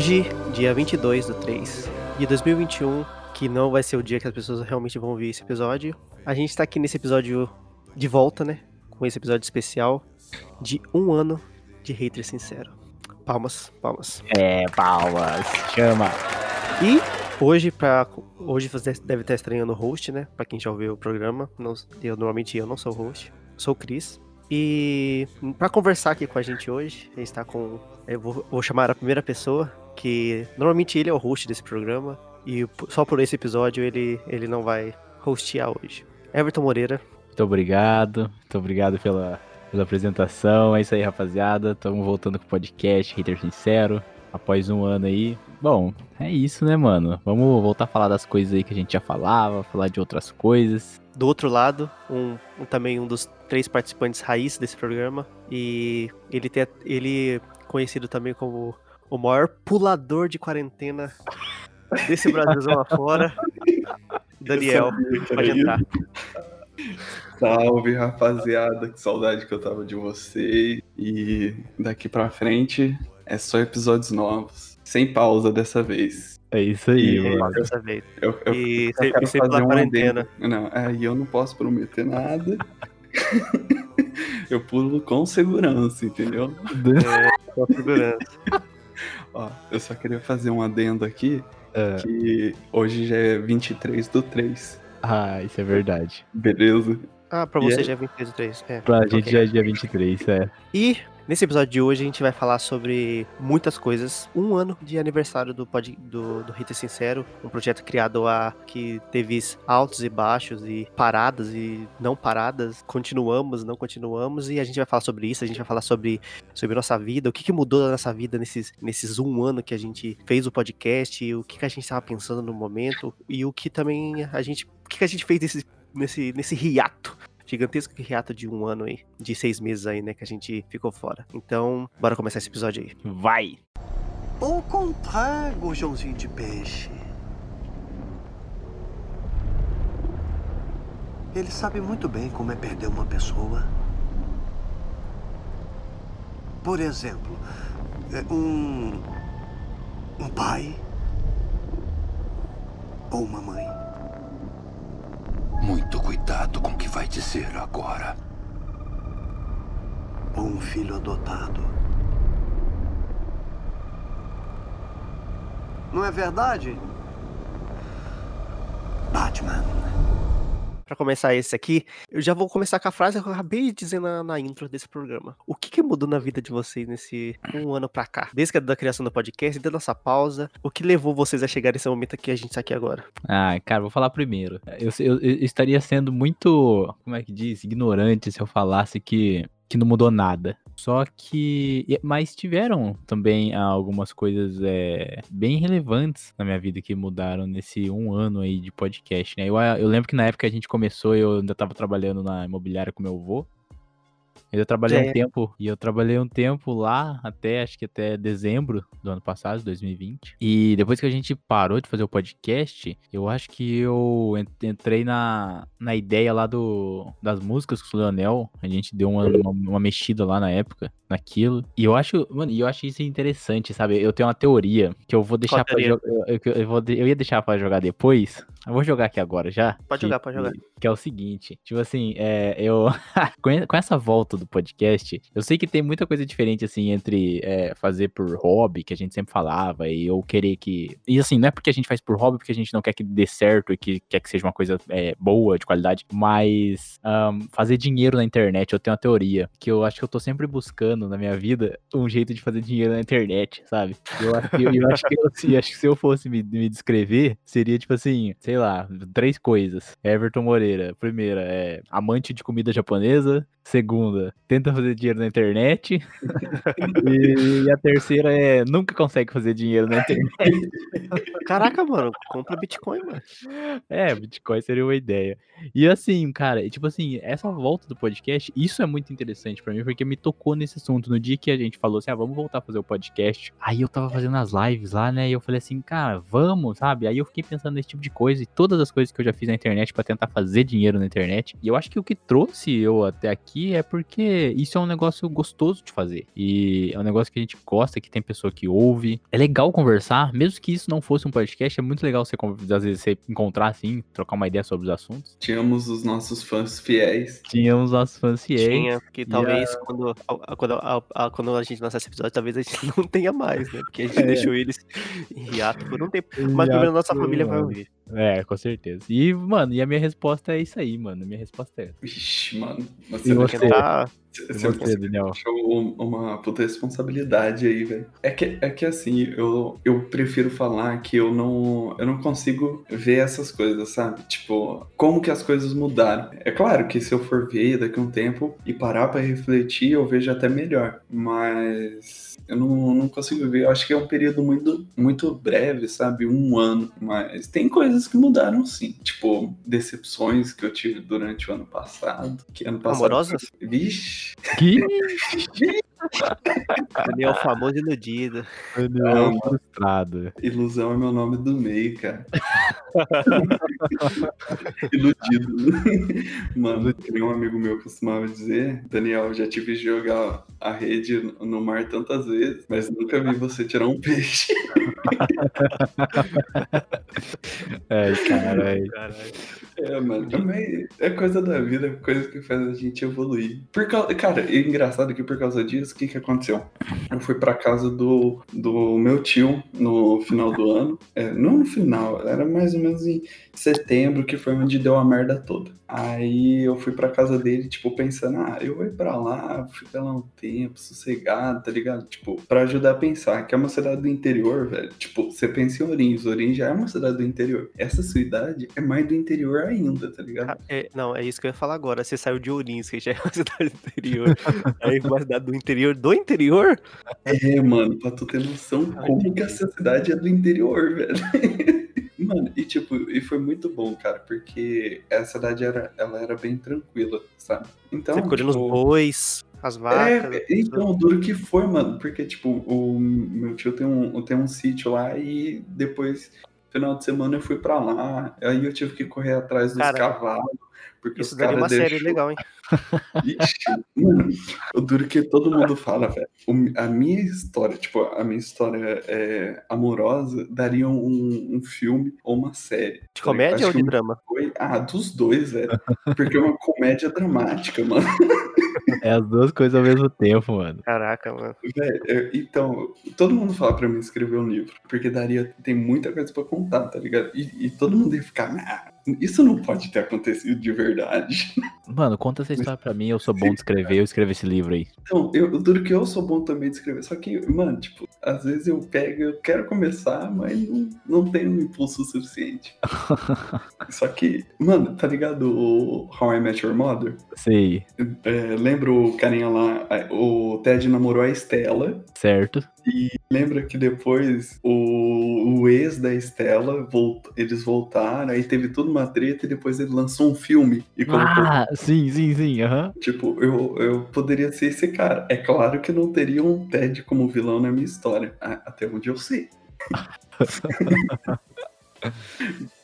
Hoje, dia 22 do 3 de 2021, que não vai ser o dia que as pessoas realmente vão ouvir esse episódio, a gente tá aqui nesse episódio de volta, né? Com esse episódio especial de um ano de hater sincero. Palmas, palmas. É, palmas. Chama. E hoje, pra, hoje você deve estar estranhando o host, né? Pra quem já ouviu o programa. Não, eu, normalmente eu não sou host, sou o Cris. E para conversar aqui com a gente hoje, a gente tá com. Eu vou, vou, chamar a primeira pessoa, que normalmente ele é o host desse programa. E só por esse episódio ele, ele não vai hostear hoje. Everton Moreira. Muito obrigado. Muito obrigado pela, pela apresentação. É isso aí, rapaziada. Estamos voltando com o podcast Hater Sincero. Após um ano aí. Bom, é isso, né, mano? Vamos voltar a falar das coisas aí que a gente já falava, falar de outras coisas. Do outro lado, um, um também um dos três participantes raiz desse programa. E ele, tem, ele conhecido também como o maior pulador de quarentena desse Brasilzão afora. Daniel, pode entrar. Salve, rapaziada. Que saudade que eu tava de você. E daqui pra frente é só episódios novos. Sem pausa dessa vez. É isso aí, e, mano. Dessa vez. Eu, eu, E eu sem- quero e sem fazer pela um quarentena. adendo. Não, aí eu não posso prometer nada. eu pulo com segurança, entendeu? Com a segurança. Ó, eu só queria fazer um adendo aqui, É. que hoje já é 23 do 3, Ah, isso é verdade. beleza? Ah, pra E você aí? já é 23 do 3. É. Pra Ok. gente já é dia 23, é. E nesse episódio de hoje a gente vai falar sobre muitas coisas. Um ano de aniversário do, pod, do, do Sincero, um projeto criado a que teve altos e baixos e paradas e não paradas. Continuamos, não continuamos e a gente vai falar sobre isso. A gente vai falar sobre, sobre nossa vida, o que, que mudou na nossa vida nesses, nesses um ano que a gente fez o podcast, o que, que a gente estava pensando no momento e o que também a gente, o que, que a gente fez nesse, nesse, nesse hiato gigantesco hiato de um ano aí, de seis meses aí, né, que a gente ficou fora. Então, bora começar esse episódio aí. Vai! Au contraire, gojãozinho de peixe. Ele sabe muito bem como é perder uma pessoa. Por exemplo, é, um. um pai. Ou uma mãe. Muito cuidado com o que vai dizer agora. Um filho adotado. Não é verdade? Batman. Pra começar esse aqui, eu já vou começar com a frase que eu acabei de dizer na, na intro desse programa. O que, que mudou na vida de vocês nesse um ano pra cá? Desde a da criação do podcast, desde a nossa pausa, o que levou vocês a chegar nesse momento aqui a gente tá aqui agora? Ah, cara, vou falar primeiro. Eu, eu- eu estaria sendo muito, como é que diz, ignorante se eu falasse que, que não mudou nada. Só que. Mas tiveram também ah, algumas coisas é, bem relevantes na minha vida que mudaram nesse um ano aí de podcast, né? Eu, ah, eu lembro que na época a gente começou, eu ainda tava trabalhando na imobiliária com meu avô. Eu trabalhei É. um tempo, e eu trabalhei um tempo lá, até, acho que até dezembro do ano passado, 2020. E depois que a gente parou de fazer o podcast, eu acho que eu en- entrei na, na ideia lá do, das músicas com o Leonel. A gente deu uma, uma, uma mexida lá na época, naquilo. E eu acho, mano, eu acho isso interessante, sabe? Eu tenho uma teoria que eu vou deixar jogar. Eu, eu, eu eu ia deixar pra jogar depois. Eu vou jogar aqui agora já. Pode que- jogar, pode jogar. Que, é o seguinte, tipo assim, é, eu com essa volta do podcast, eu sei que tem muita coisa diferente, assim, entre é, fazer por hobby, que a gente sempre falava, e eu querer que. E assim, não é porque a gente faz por hobby, porque a gente não quer que dê certo e que quer que seja uma coisa é, boa, de qualidade, mas ahn, fazer dinheiro na internet, eu tenho uma teoria, que eu acho que eu tô sempre buscando na minha vida um jeito de fazer dinheiro na internet, sabe? Eu acho que, eu acho que, eu, se- acho que se eu fosse me, me descrever, seria tipo assim, sei lá, três coisas. Everton Moreira, primeira, é amante de comida japonesa. Segunda, tenta fazer dinheiro na internet. e, e a terceira é nunca consegue fazer dinheiro na internet. Caraca, mano, compra Bitcoin, mano. É, Bitcoin seria uma ideia. E assim, cara, tipo assim, essa volta do podcast, isso é muito interessante pra mim, porque me tocou nesse assunto. No dia que a gente falou assim, ah, vamos voltar a fazer o podcast. Aí eu tava fazendo as lives lá, né? E eu falei assim, cara, vamos, sabe? Aí eu fiquei pensando nesse tipo de coisa. E todas as coisas que eu já fiz na internet pra tentar fazer dinheiro na internet. E eu acho que o que trouxe eu até aqui é porque isso é um negócio gostoso de fazer. E é um negócio que a gente gosta, que tem pessoa que ouve. É legal conversar, mesmo que isso não fosse um podcast, é muito legal você, às vezes, você encontrar assim, trocar uma ideia sobre os assuntos. Tínhamos os nossos fãs fiéis. Tínhamos nossos fãs fiéis. Tinha, que talvez quando, a, a- quando, a, a- quando a gente lançar esse episódio, talvez a gente não tenha mais, né? Porque a gente É. deixou eles em hiato por um tempo. Mas pelo menos nossa Hiato, família vai ouvir. É, com certeza. E, mano, e a minha resposta é isso aí, mano. A minha resposta é essa. Vixe, mano. E Você? Tentar você, E você você, Daniel? Achou um- uma puta responsabilidade aí, velho. É que, é que assim, eu, eu prefiro falar que eu não, eu não consigo ver essas coisas, sabe? Tipo, como que as coisas mudaram. É claro que se eu for ver daqui a um tempo e parar pra refletir, eu vejo até melhor. Mas eu não, não consigo ver. Eu acho que é um período muito, muito breve, sabe? Um ano. Mas tem coisas que mudaram sim. Tipo, decepções que eu tive durante o ano passado. Que ano passado. Amorosas? Vixe. Que Daniel famoso e iludido. Daniel Não. frustrado. Ilusão é meu nome do meio, cara. Iludido. Mano, que nem um amigo meu costumava dizer, Daniel, já te vi jogar a rede no mar tantas vezes, mas nunca vi você tirar um peixe. Ai, caralho. É, mano, também é coisa da vida, é coisa que faz a gente evoluir. Por causa, cara, é engraçado que por causa disso, o que que aconteceu? Eu fui pra casa do, do meu tio no final do ano. É, não no final, era mais ou menos em setembro, que foi onde deu a merda toda. Aí eu fui pra casa dele, tipo, pensando, ah, eu vou ir pra lá, ficar lá um tempo, sossegado, tá ligado? Tipo, pra ajudar a pensar, que é uma cidade do interior, velho. Tipo, você pensa em Ourinhos, Ourinhos já é uma cidade do interior. Essa cidade é mais do interior ainda, tá ligado? Ah, é, não, é isso que eu ia falar agora. Você saiu de Ourinhos, que já é uma cidade do interior. Aí uma cidade do interior do interior? É, mano, pra tu ter noção como que essa cidade é do interior, velho. Mano, e tipo, e foi muito bom, cara, porque a cidade era, ela era bem tranquila, sabe? Então, Você ficou tipo, bois, as vacas. É, então, duro que foi, mano, porque, tipo, o meu tio tem um, tem um sítio lá e depois, final de semana, eu fui pra lá, aí eu tive que correr atrás dos Cara, cavalos, porque Isso os daria uma série deixou- legal, hein? Ixi, mano, o duro que todo mundo fala, velho. A minha história, tipo, a minha história é, amorosa daria um, um filme ou uma série. De comédia ou de drama? Foi, ah, dos dois, velho. Porque é uma comédia dramática, mano. É as duas coisas ao mesmo tempo, mano. Caraca, mano. Eu- então, todo mundo fala pra mim escrever um livro, porque daria, tem muita coisa pra contar, tá ligado? E, e todo mundo ia ficar, ah, isso não pode ter acontecido de verdade. Mano, conta essa história pra mim. Eu sou bom de escrever, eu escrevo esse livro aí. Então, eu, duro que eu sou bom também de escrever, só que, mano, tipo, às vezes eu pego, eu quero começar, mas não, não tenho um impulso suficiente. só que, mano, tá ligado o How I Met Your Mother? Sei, É, lembra o carinha lá, o Ted namorou a Estela, certo? e lembra que depois o, o ex da Estela, volt, eles voltaram, aí teve toda uma treta, e depois ele lançou um filme, e colocou Ah, sim, sim, sim, aham. Tipo, eu, eu poderia ser esse cara. É claro que não teria um Ted como vilão na minha história, até onde eu sei.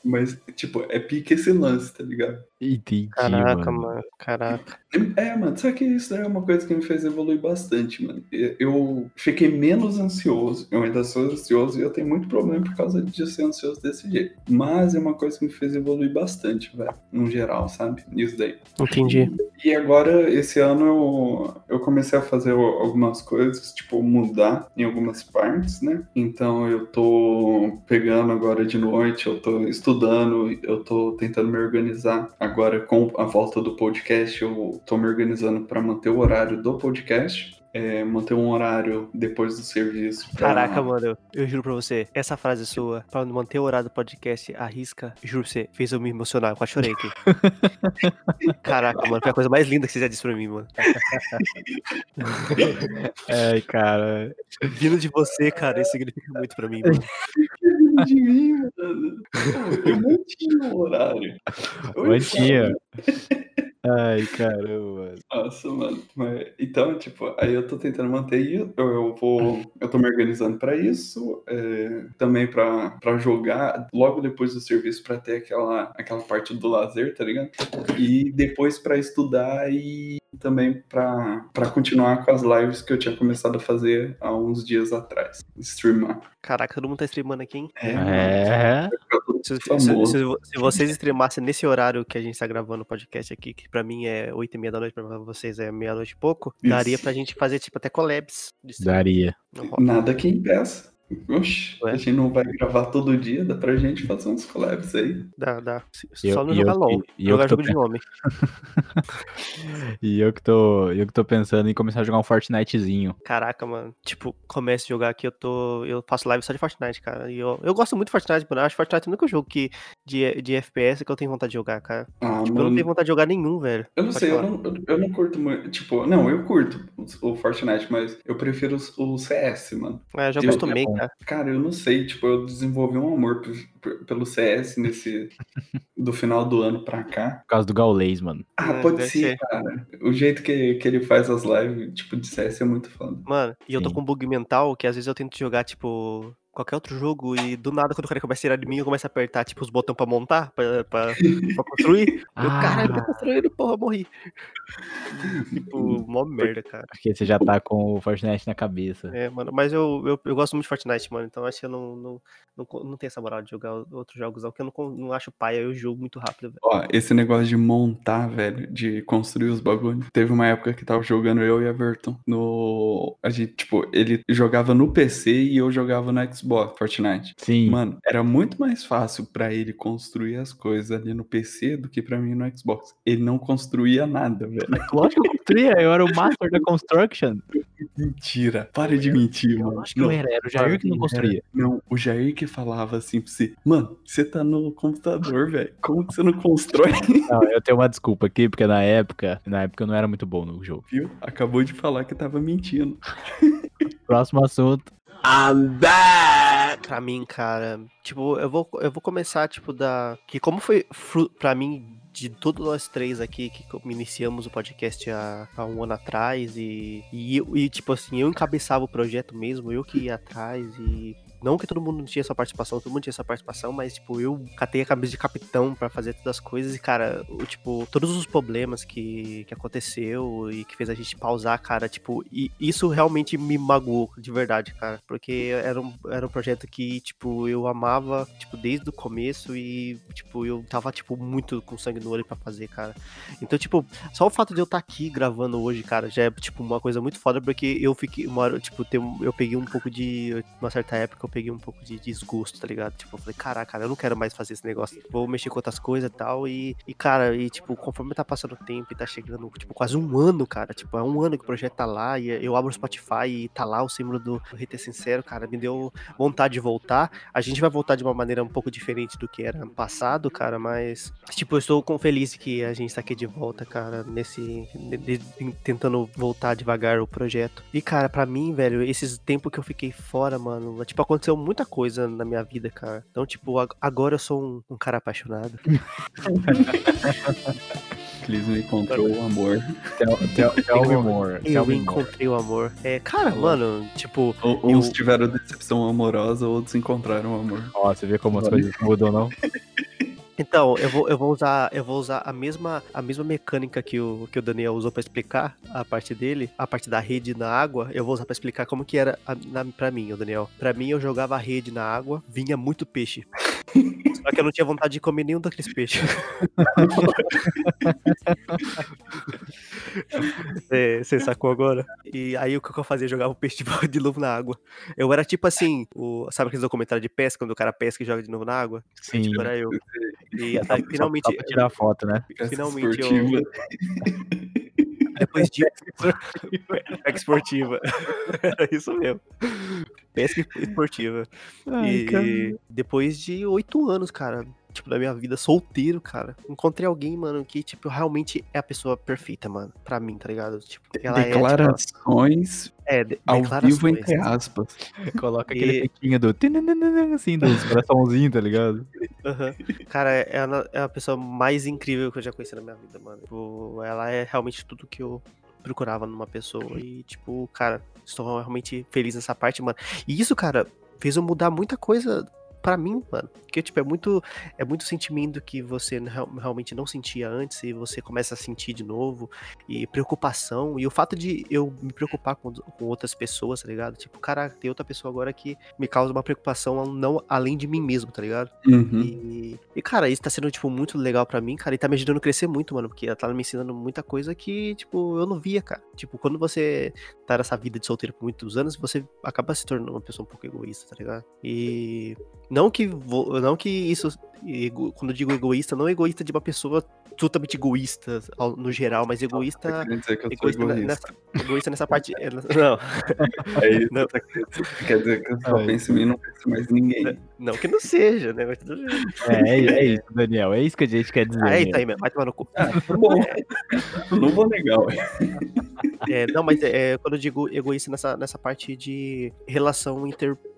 Mas, tipo, é pique esse lance, tá ligado? Entendi, Caraca, mano. mano. Caraca. É, mano, só que isso daí é uma coisa que me fez evoluir bastante, mano. Eu- fiquei menos ansioso. Eu ainda sou ansioso e eu tenho muito problema por causa de ser ansioso desse jeito. Mas é uma coisa que me fez evoluir bastante, velho. No geral, sabe? Isso daí. Entendi. E agora, esse ano, eu, eu comecei a fazer algumas coisas, tipo, mudar em algumas partes, né? Então, eu tô pegando agora de noite, eu tô estudando, eu tô tentando me organizar. Agora, com a volta do podcast, eu tô me organizando para manter o horário do podcast. é, manter um horário depois do serviço. pra- Caraca, mano, eu, eu juro pra você, essa frase sua, pra manter o horário do podcast, arrisca, juro pra você, fez eu me emocionar, eu quase chorei aqui. Caraca, mano, foi a coisa mais linda que você já disse pra mim, mano. Ai, cara. Vindo de você, cara, isso significa muito pra mim, mano. De mim, mano. Eu mantinha o horário. Eu Mantinha. Ai, caramba, Nossa, mano. Mas, então, tipo, aí eu tô tentando manter isso. Eu, eu vou. Eu tô me organizando pra isso. é, também pra, pra jogar logo depois do serviço pra ter aquela, aquela parte do lazer, tá ligado? E depois pra estudar e também pra, pra continuar com as lives que eu tinha começado a fazer há uns dias atrás. Streamar. Caraca, todo mundo tá streamando aqui, hein? É. É. Se, se- se- se vocês streamassem nesse horário que a gente tá gravando o podcast aqui, que pra mim é 8 e meia da noite, pra vocês é meia-noite e pouco, Isso. daria pra gente fazer, tipo, até collabs. Daria. Nada que impeça. Oxi, Ué? a gente não vai gravar todo dia, dá pra gente fazer uns collabs aí. Dá, dá. Só eu- não jogar eu- LOL. e jogar jogo de homem. E eu que tô, eu que tô pensando em começar a jogar um Fortnitezinho. Caraca, mano. Tipo, começo a jogar aqui, eu tô. Eu faço live só de Fortnite, cara. E eu, eu gosto muito de Fortnite, mano. Eu acho Fortnite o único jogo que, de, de FPS que eu tenho vontade de jogar, cara. Ah, Tipo, eu não mano. tenho vontade de jogar nenhum, velho. Eu não Pode sei, eu não, eu, eu não curto muito. Tipo, não, eu curto o, Fortnite, mas eu prefiro o, CS, mano. É, eu já acostumei, é. Cara. Cara, eu não sei, tipo, eu desenvolvi um amor pelo CS nesse. do final do ano pra cá. Por causa do Gaulês, mano. Ah, É, pode ser, ser. cara. O jeito que, que ele faz as lives, tipo, de CS é muito foda. Mano, e eu tô com um bug mental que às vezes eu tento jogar, tipo, qualquer outro jogo e do nada, quando o cara começa a tirar de mim, eu começo a apertar, tipo, os botões pra montar, pra, pra, pra construir. Eu, caralho, tá Ah. construindo, porra, morri. tipo, mó merda, cara. Porque você já tá com o Fortnite na cabeça. É, mano, mas eu, eu, eu gosto muito de Fortnite, mano, então acho que eu não, não, não, não tenho essa moral de jogar outros jogos, não, porque eu não, não acho paia, eu jogo muito rápido, velho. Ó, esse negócio de montar, velho, de construir os bagulhos. Teve uma época que tava jogando eu e Everton no. A gente, tipo, ele jogava no PC e eu jogava no Xbox, Fortnite. Sim. Mano, era muito mais fácil pra ele construir as coisas ali no PC do que pra mim no Xbox. Ele não construía nada, velho. Lógico que eu construía, eu era o master da construction. Mentira. Para de mentir, mano. Lógico que eu era, era o Jair que não construía. Não, o Jair que falava assim pra você, mano, você tá no computador, velho. Como que você não constrói? Não, eu tenho uma desculpa aqui, porque na época, na época eu não era muito bom no jogo. Viu? Acabou de falar que tava mentindo. Próximo assunto. Pra mim, cara, tipo, eu vou, eu vou começar, tipo, da. Que como foi pra mim, de todos nós três aqui que iniciamos o podcast há, há um ano atrás, e, e, e, tipo assim, eu encabeçava o projeto mesmo, eu que ia atrás, e. Não que todo mundo tinha essa participação, todo mundo tinha essa participação, mas, tipo, eu catei a cabeça de capitão pra fazer todas as coisas e, cara, o, tipo, todos os problemas que, que aconteceu e que fez a gente pausar, cara, tipo, e isso realmente me magoou, de verdade, cara, porque era um, era um projeto que, tipo, eu amava, tipo, desde o começo e, tipo, eu tava, tipo, muito com sangue no olho pra fazer, cara. Então, tipo, só o fato de eu estar aqui gravando hoje, cara, já é, tipo, uma coisa muito foda, porque eu fiquei, uma hora, tipo, eu peguei um pouco de, uma certa época, eu peguei um pouco de desgosto, tá ligado? Tipo, eu falei, caraca, cara, eu não quero mais fazer esse negócio, vou mexer com outras coisas e tal, e, e, cara, e, tipo, conforme tá passando o tempo e tá chegando, tipo, quase um ano, cara, tipo, é um ano que o projeto tá lá, e eu abro o Spotify e tá lá o símbolo do, do Rei Sincero, cara, me deu vontade de voltar, a gente vai voltar de uma maneira um pouco diferente do que era ano passado, cara, mas, tipo, eu estou feliz que a gente tá aqui de volta, cara, nesse, de- de- tentando voltar devagar o projeto. E, cara, pra mim, velho, esses tempos que eu fiquei fora, mano, tipo, aconteceu muita coisa na minha vida, cara. Então, tipo, ag- agora eu sou um, um cara apaixonado. Clisma encontrou o amor. Tell, tell, tell me more. Tell Eu me more. encontrei o amor. É, cara, mano, tipo, Ou, Eu- Uns tiveram decepção amorosa, outros encontraram o amor. Ó, você vê como as coisas mudam, não? Então, eu vou, eu vou usar, eu vou usar a mesma, a mesma mecânica que o, que o Daniel usou pra explicar a parte dele, a parte da rede na água, eu vou usar pra explicar como que era a, na, pra mim, o Daniel. Pra mim, eu jogava a rede na água, vinha muito peixe. Só que eu não tinha vontade de comer nenhum daqueles peixes. Você você sacou agora? E aí o que eu fazia? Eu jogava o peixe de, novo na água. Eu era tipo assim, o, sabe aqueles documentários de pesca, quando o cara pesca e joga de novo na água? Sim. Tipo, era eu. E aí, finalmente, Só pra tirar foto, né? Finalmente eu-. depois de. Pesca esportiva. Era isso mesmo. Pesca esportiva. e depois de oito anos, cara, tipo, da minha vida solteiro, cara, encontrei alguém, mano, que, tipo, realmente é a pessoa perfeita, mano, pra mim, tá ligado? Tipo, ela é, tipo, Declarações É, de- Ao vivo, entre aspas. Coloca E- aquele efeitinho do assim, dos coraçãozinhos, tá ligado? Aham. Cara, é a, é a pessoa mais incrível que eu já conheci na minha vida, mano. Tipo, ela é realmente tudo que eu procurava numa pessoa. E, tipo, cara, estou realmente feliz nessa parte, mano. E isso, cara, fez eu mudar muita coisa pra mim, mano. Porque, tipo, é muito, é muito sentimento que você real- realmente não sentia antes e você começa a sentir de novo. E preocupação. E o fato de eu me preocupar com, com outras pessoas, tá ligado? Tipo, cara, tem outra pessoa agora que me causa uma preocupação não além de mim mesmo, tá ligado? Uhum. E, e, cara, isso tá sendo, tipo, muito legal pra mim, cara, e tá me ajudando a crescer muito, mano, porque ela tá me ensinando muita coisa que, tipo, eu não via, cara. Tipo, quando você tá nessa vida de solteiro por muitos anos, você acaba se tornando uma pessoa um pouco egoísta, tá ligado? E não que, não que isso, ego- quando eu digo egoísta, não é egoísta de uma pessoa totalmente egoísta no geral, mas egoísta... Você quer dizer que eu Egoísta, egoísta. nessa, egoísta nessa parte. é, Não, É isso. Não. Você quer dizer- que eu só Ai. penso em mim e não penso mais em ninguém. não que não seja, né? Mas tudo bem. É, é isso, Daniel. É isso que a gente quer dizer. Ah, é isso aí mesmo, vai tomar no cu. Tá bom. Eu não vou negar, ué. É, não, mas é, é, quando eu digo egoísta nessa, nessa parte de relação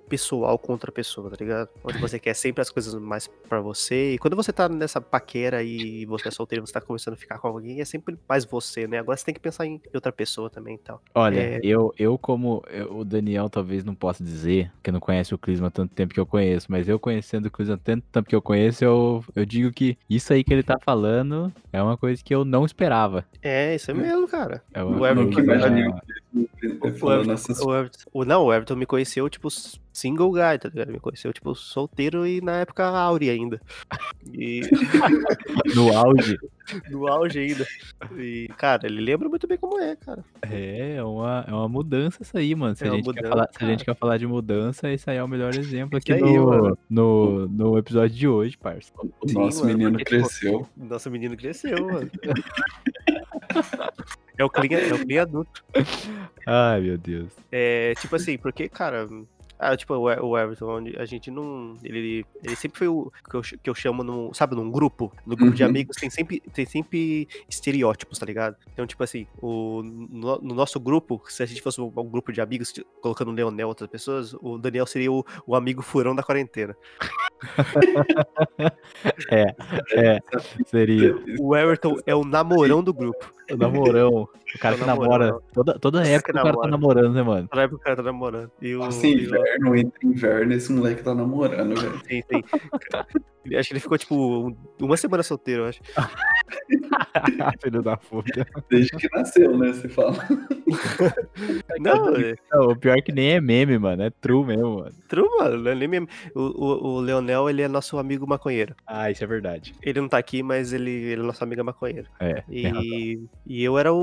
interpessoal com outra pessoa, tá ligado? Onde você quer sempre as coisas mais pra você. E quando você tá nessa paquera e você é solteiro, você tá começando a ficar com alguém, é sempre mais você, né? Agora você tem que pensar em outra pessoa também e tal. Olha, É. eu, eu como eu- o Daniel talvez não possa dizer, que não conhece o Clisma há tanto tempo que eu conheço, mas eu conhecendo o Clisma há tanto tempo que eu conheço, eu, eu digo que isso aí que ele tá falando é uma coisa que eu não esperava. É, isso é mesmo, cara. É uma O Everton coisa- que vai- O, Everton, o, Everton- não, o Everton me conheceu, tipo, single guy, tá ligado? Me conheceu, tipo, solteiro e na época áurea ainda. E no auge. no auge ainda. E, cara, ele lembra muito bem como é, cara. É, é uma, é uma mudança isso aí, mano. Se, É a gente, quer mudança, falar, se a gente quer falar de mudança, esse aí é o melhor exemplo aqui aí, no, mano. no, no episódio de hoje, parça. O Sim, nosso mano, menino porque, tipo, cresceu. Nosso menino cresceu, mano. É o clean, é o clean adulto. Ai, meu Deus. É, tipo assim, porque, cara. Ah, tipo, o Everton, a gente não. Ele, ele sempre foi o que eu, que eu chamo, num, sabe, num grupo. No grupo de Uhum. amigos tem sempre, tem sempre estereótipos, tá ligado? Então, tipo assim, o, no, no nosso grupo, se a gente fosse um, um grupo de amigos, colocando o Leonel e outras pessoas, o Daniel seria o, o amigo furão da quarentena. É, seria. O Everton é o namorão do grupo. Namorão. O cara que namorão. namora. Toda, toda que época o cara tá namora. namorando, né, mano? Na época o cara tá namorando. E o, Nossa, e o- inverno, entre inverno, esse moleque tá namorando, velho. Sim, sim. Acho que ele ficou, tipo, um- uma semana solteiro, eu acho. Filho da puta. Desde que nasceu, né? Você fala. Não, é Não, o pior é que nem é meme, mano. É true mesmo, mano. true, mano. não é nem mesmo. O, o, o Leonel, ele é nosso amigo maconheiro. Ah, isso é verdade. Ele não tá aqui, mas ele, ele é nosso amigo maconheiro. É. E, e eu era o,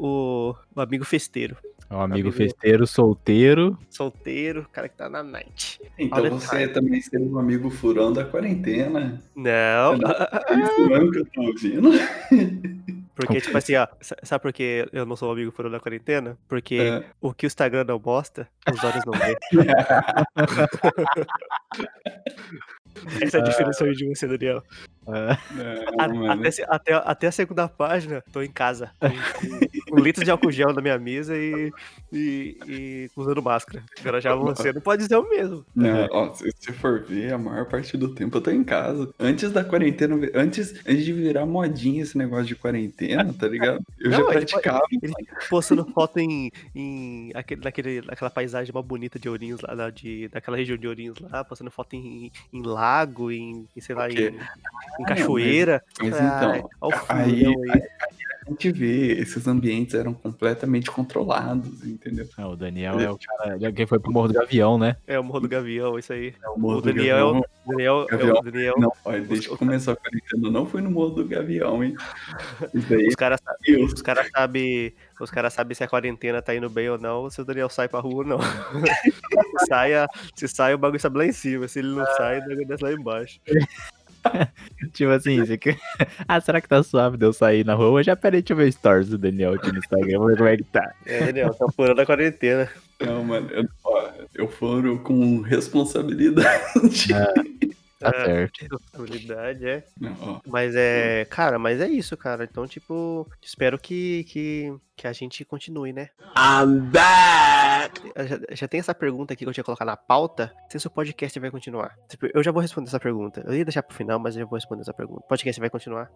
o, o amigo festeiro. É um amigo amigo- festeiro, solteiro. Solteiro, cara que tá na night. Então Olha, você também seria um amigo furão da quarentena. Não, É isso mesmo que eu tô ouvindo. porque, tipo assim, ó, sa- sabe por que eu não sou um amigo furão da quarentena? Porque É. o que o Instagram não mostra, os olhos não veem. Essa é a diferença de você, Daniel. Não, A- mano. até, se- até, até a segunda página, tô em casa. Com, com litros de álcool gel na minha mesa e, e, e usando máscara. Agora já você não pode dizer o mesmo. Não, ó, se for ver, a maior parte do tempo eu tô em casa. Antes da quarentena, antes, antes de virar modinha esse negócio de quarentena, tá ligado? Eu já Não, ele praticava. Ele postando foto em, em aquele, naquele, naquela paisagem mó bonita de Ourinhos lá, de, daquela região de Ourinhos lá, postando foto em, em lago, em, em, sei lá, O em, em cachoeira. Mas Ai, então, ó o aí, furão aí. a gente vê, esses ambientes eram completamente controlados, entendeu? Ah, o Daniel é o cara. é Quem foi pro Morro do Gavião, né? É o Morro do Gavião, isso aí. O Morro O do Daniel, Gavião. Daniel, é o Daniel. Não, olha, desde que começou a quarentena, eu não fui no Morro do Gavião, hein? Daí, Os caras Deus. Os caras sabem os cara sabe se a quarentena tá indo bem ou não, se o Daniel sai pra rua ou não. se, sai, a- se sai, o bagulho sabe lá em cima. Se ele não sai, o bagulho desce lá embaixo. Tipo assim, você quer... ah, será que tá suave de eu sair na rua? Já peraí, deixa eu ver o stories do Daniel aqui no Instagram, vamos ver como é que tá. É, Daniel, tá furando a quarentena. Não, mano, eu, ó, eu foro com responsabilidade. Tá É. certo. Responsabilidade, é. Não. Mas é. Cara, mas é isso, cara. Então, tipo, espero que, que, que a gente continue, né? I'm back! Já, já tem essa pergunta aqui que eu tinha que colocar na pauta. Se o seu podcast vai continuar. Tipo, Eu já vou responder essa pergunta. Eu ia deixar pro final, mas eu já vou responder essa pergunta. O podcast vai continuar.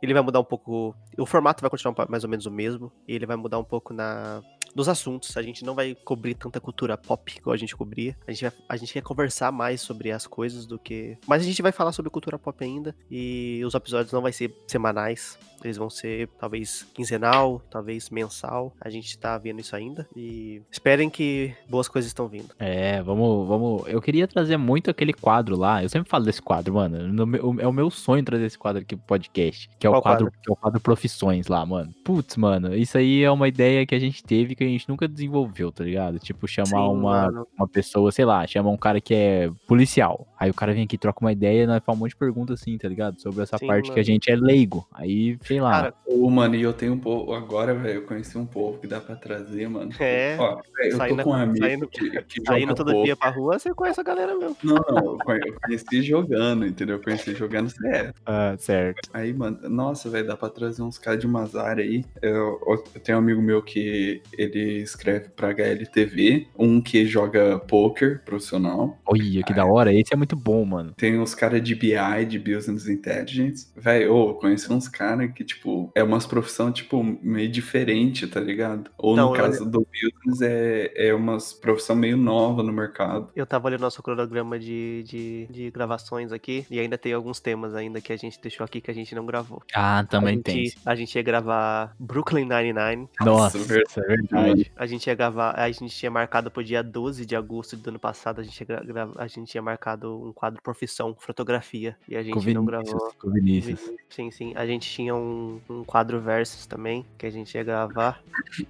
Ele vai mudar um pouco. O formato vai continuar mais ou menos o mesmo. E ele vai mudar um pouco na. Nos assuntos, a gente não vai cobrir tanta cultura pop igual a gente cobria. A gente, vai, a gente quer conversar mais sobre as coisas do que. Mas a gente vai falar sobre cultura pop ainda. E os episódios não vai ser semanais. Eles vão ser talvez quinzenal, talvez mensal. A gente tá vendo isso ainda. E esperem que boas coisas estão vindo. É, vamos, vamos. Eu queria trazer muito aquele quadro lá. Eu sempre falo desse quadro, mano. Meu- é o meu sonho trazer esse quadro aqui pro podcast. Que é o Qual quadro, que é o quadro Profissões lá, mano. Putz, mano, isso aí é uma ideia que a gente teve que a gente nunca desenvolveu, tá ligado? Tipo, chamar Sim, uma, mano. uma pessoa, sei lá, chama um cara que é policial. Aí o cara vem aqui, troca uma ideia e nós faz um monte de perguntas assim, tá ligado? Sobre essa Sim, parte que a mano. gente é leigo. Aí, sei lá. Cara, Ô, mano, e eu tenho um povo. Agora, velho, eu conheci um povo que dá pra trazer, mano. É. Ó, velho, eu Saindo- tô com um amigo saindo- que, que saindo joga todo poker. dia pra rua, você conhece a galera mesmo. Não, não, eu conhe- eu conheci jogando, entendeu? Eu conheci jogando CS. Ah, certo. Aí, mano, nossa, velho, dá pra trazer uns caras de umas áreas aí. Eu, eu tenho um amigo meu que ele escreve pra HLTV, um que joga poker profissional. Olha, que da hora. Esse é muito bom, mano. Tem uns caras de BI, de Business Intelligence. Velho, ô, eu conheci uns caras que, tipo, é umas profissão, tipo, meio diferente, tá ligado? Ou Não, no eu- caso do Business, é, é umas profissão meio nova no mercado. Eu tava olhando nosso cronograma de, de, de gravações aqui e ainda tem alguns temas ainda que a gente deixou aqui que a gente não gravou. Ah, a também gente, tem. A gente ia gravar Brooklyn Nine-Nine. Nossa, Nossa, é verdade. A gente ia gravar, a gente tinha marcado pro dia 12 de agosto do ano passado, a gente ia, a gente tinha marcado um quadro profissão, fotografia, e a gente não gravou. com Vinícius. Sim, sim. A gente tinha um, um quadro versus também, que a gente ia gravar.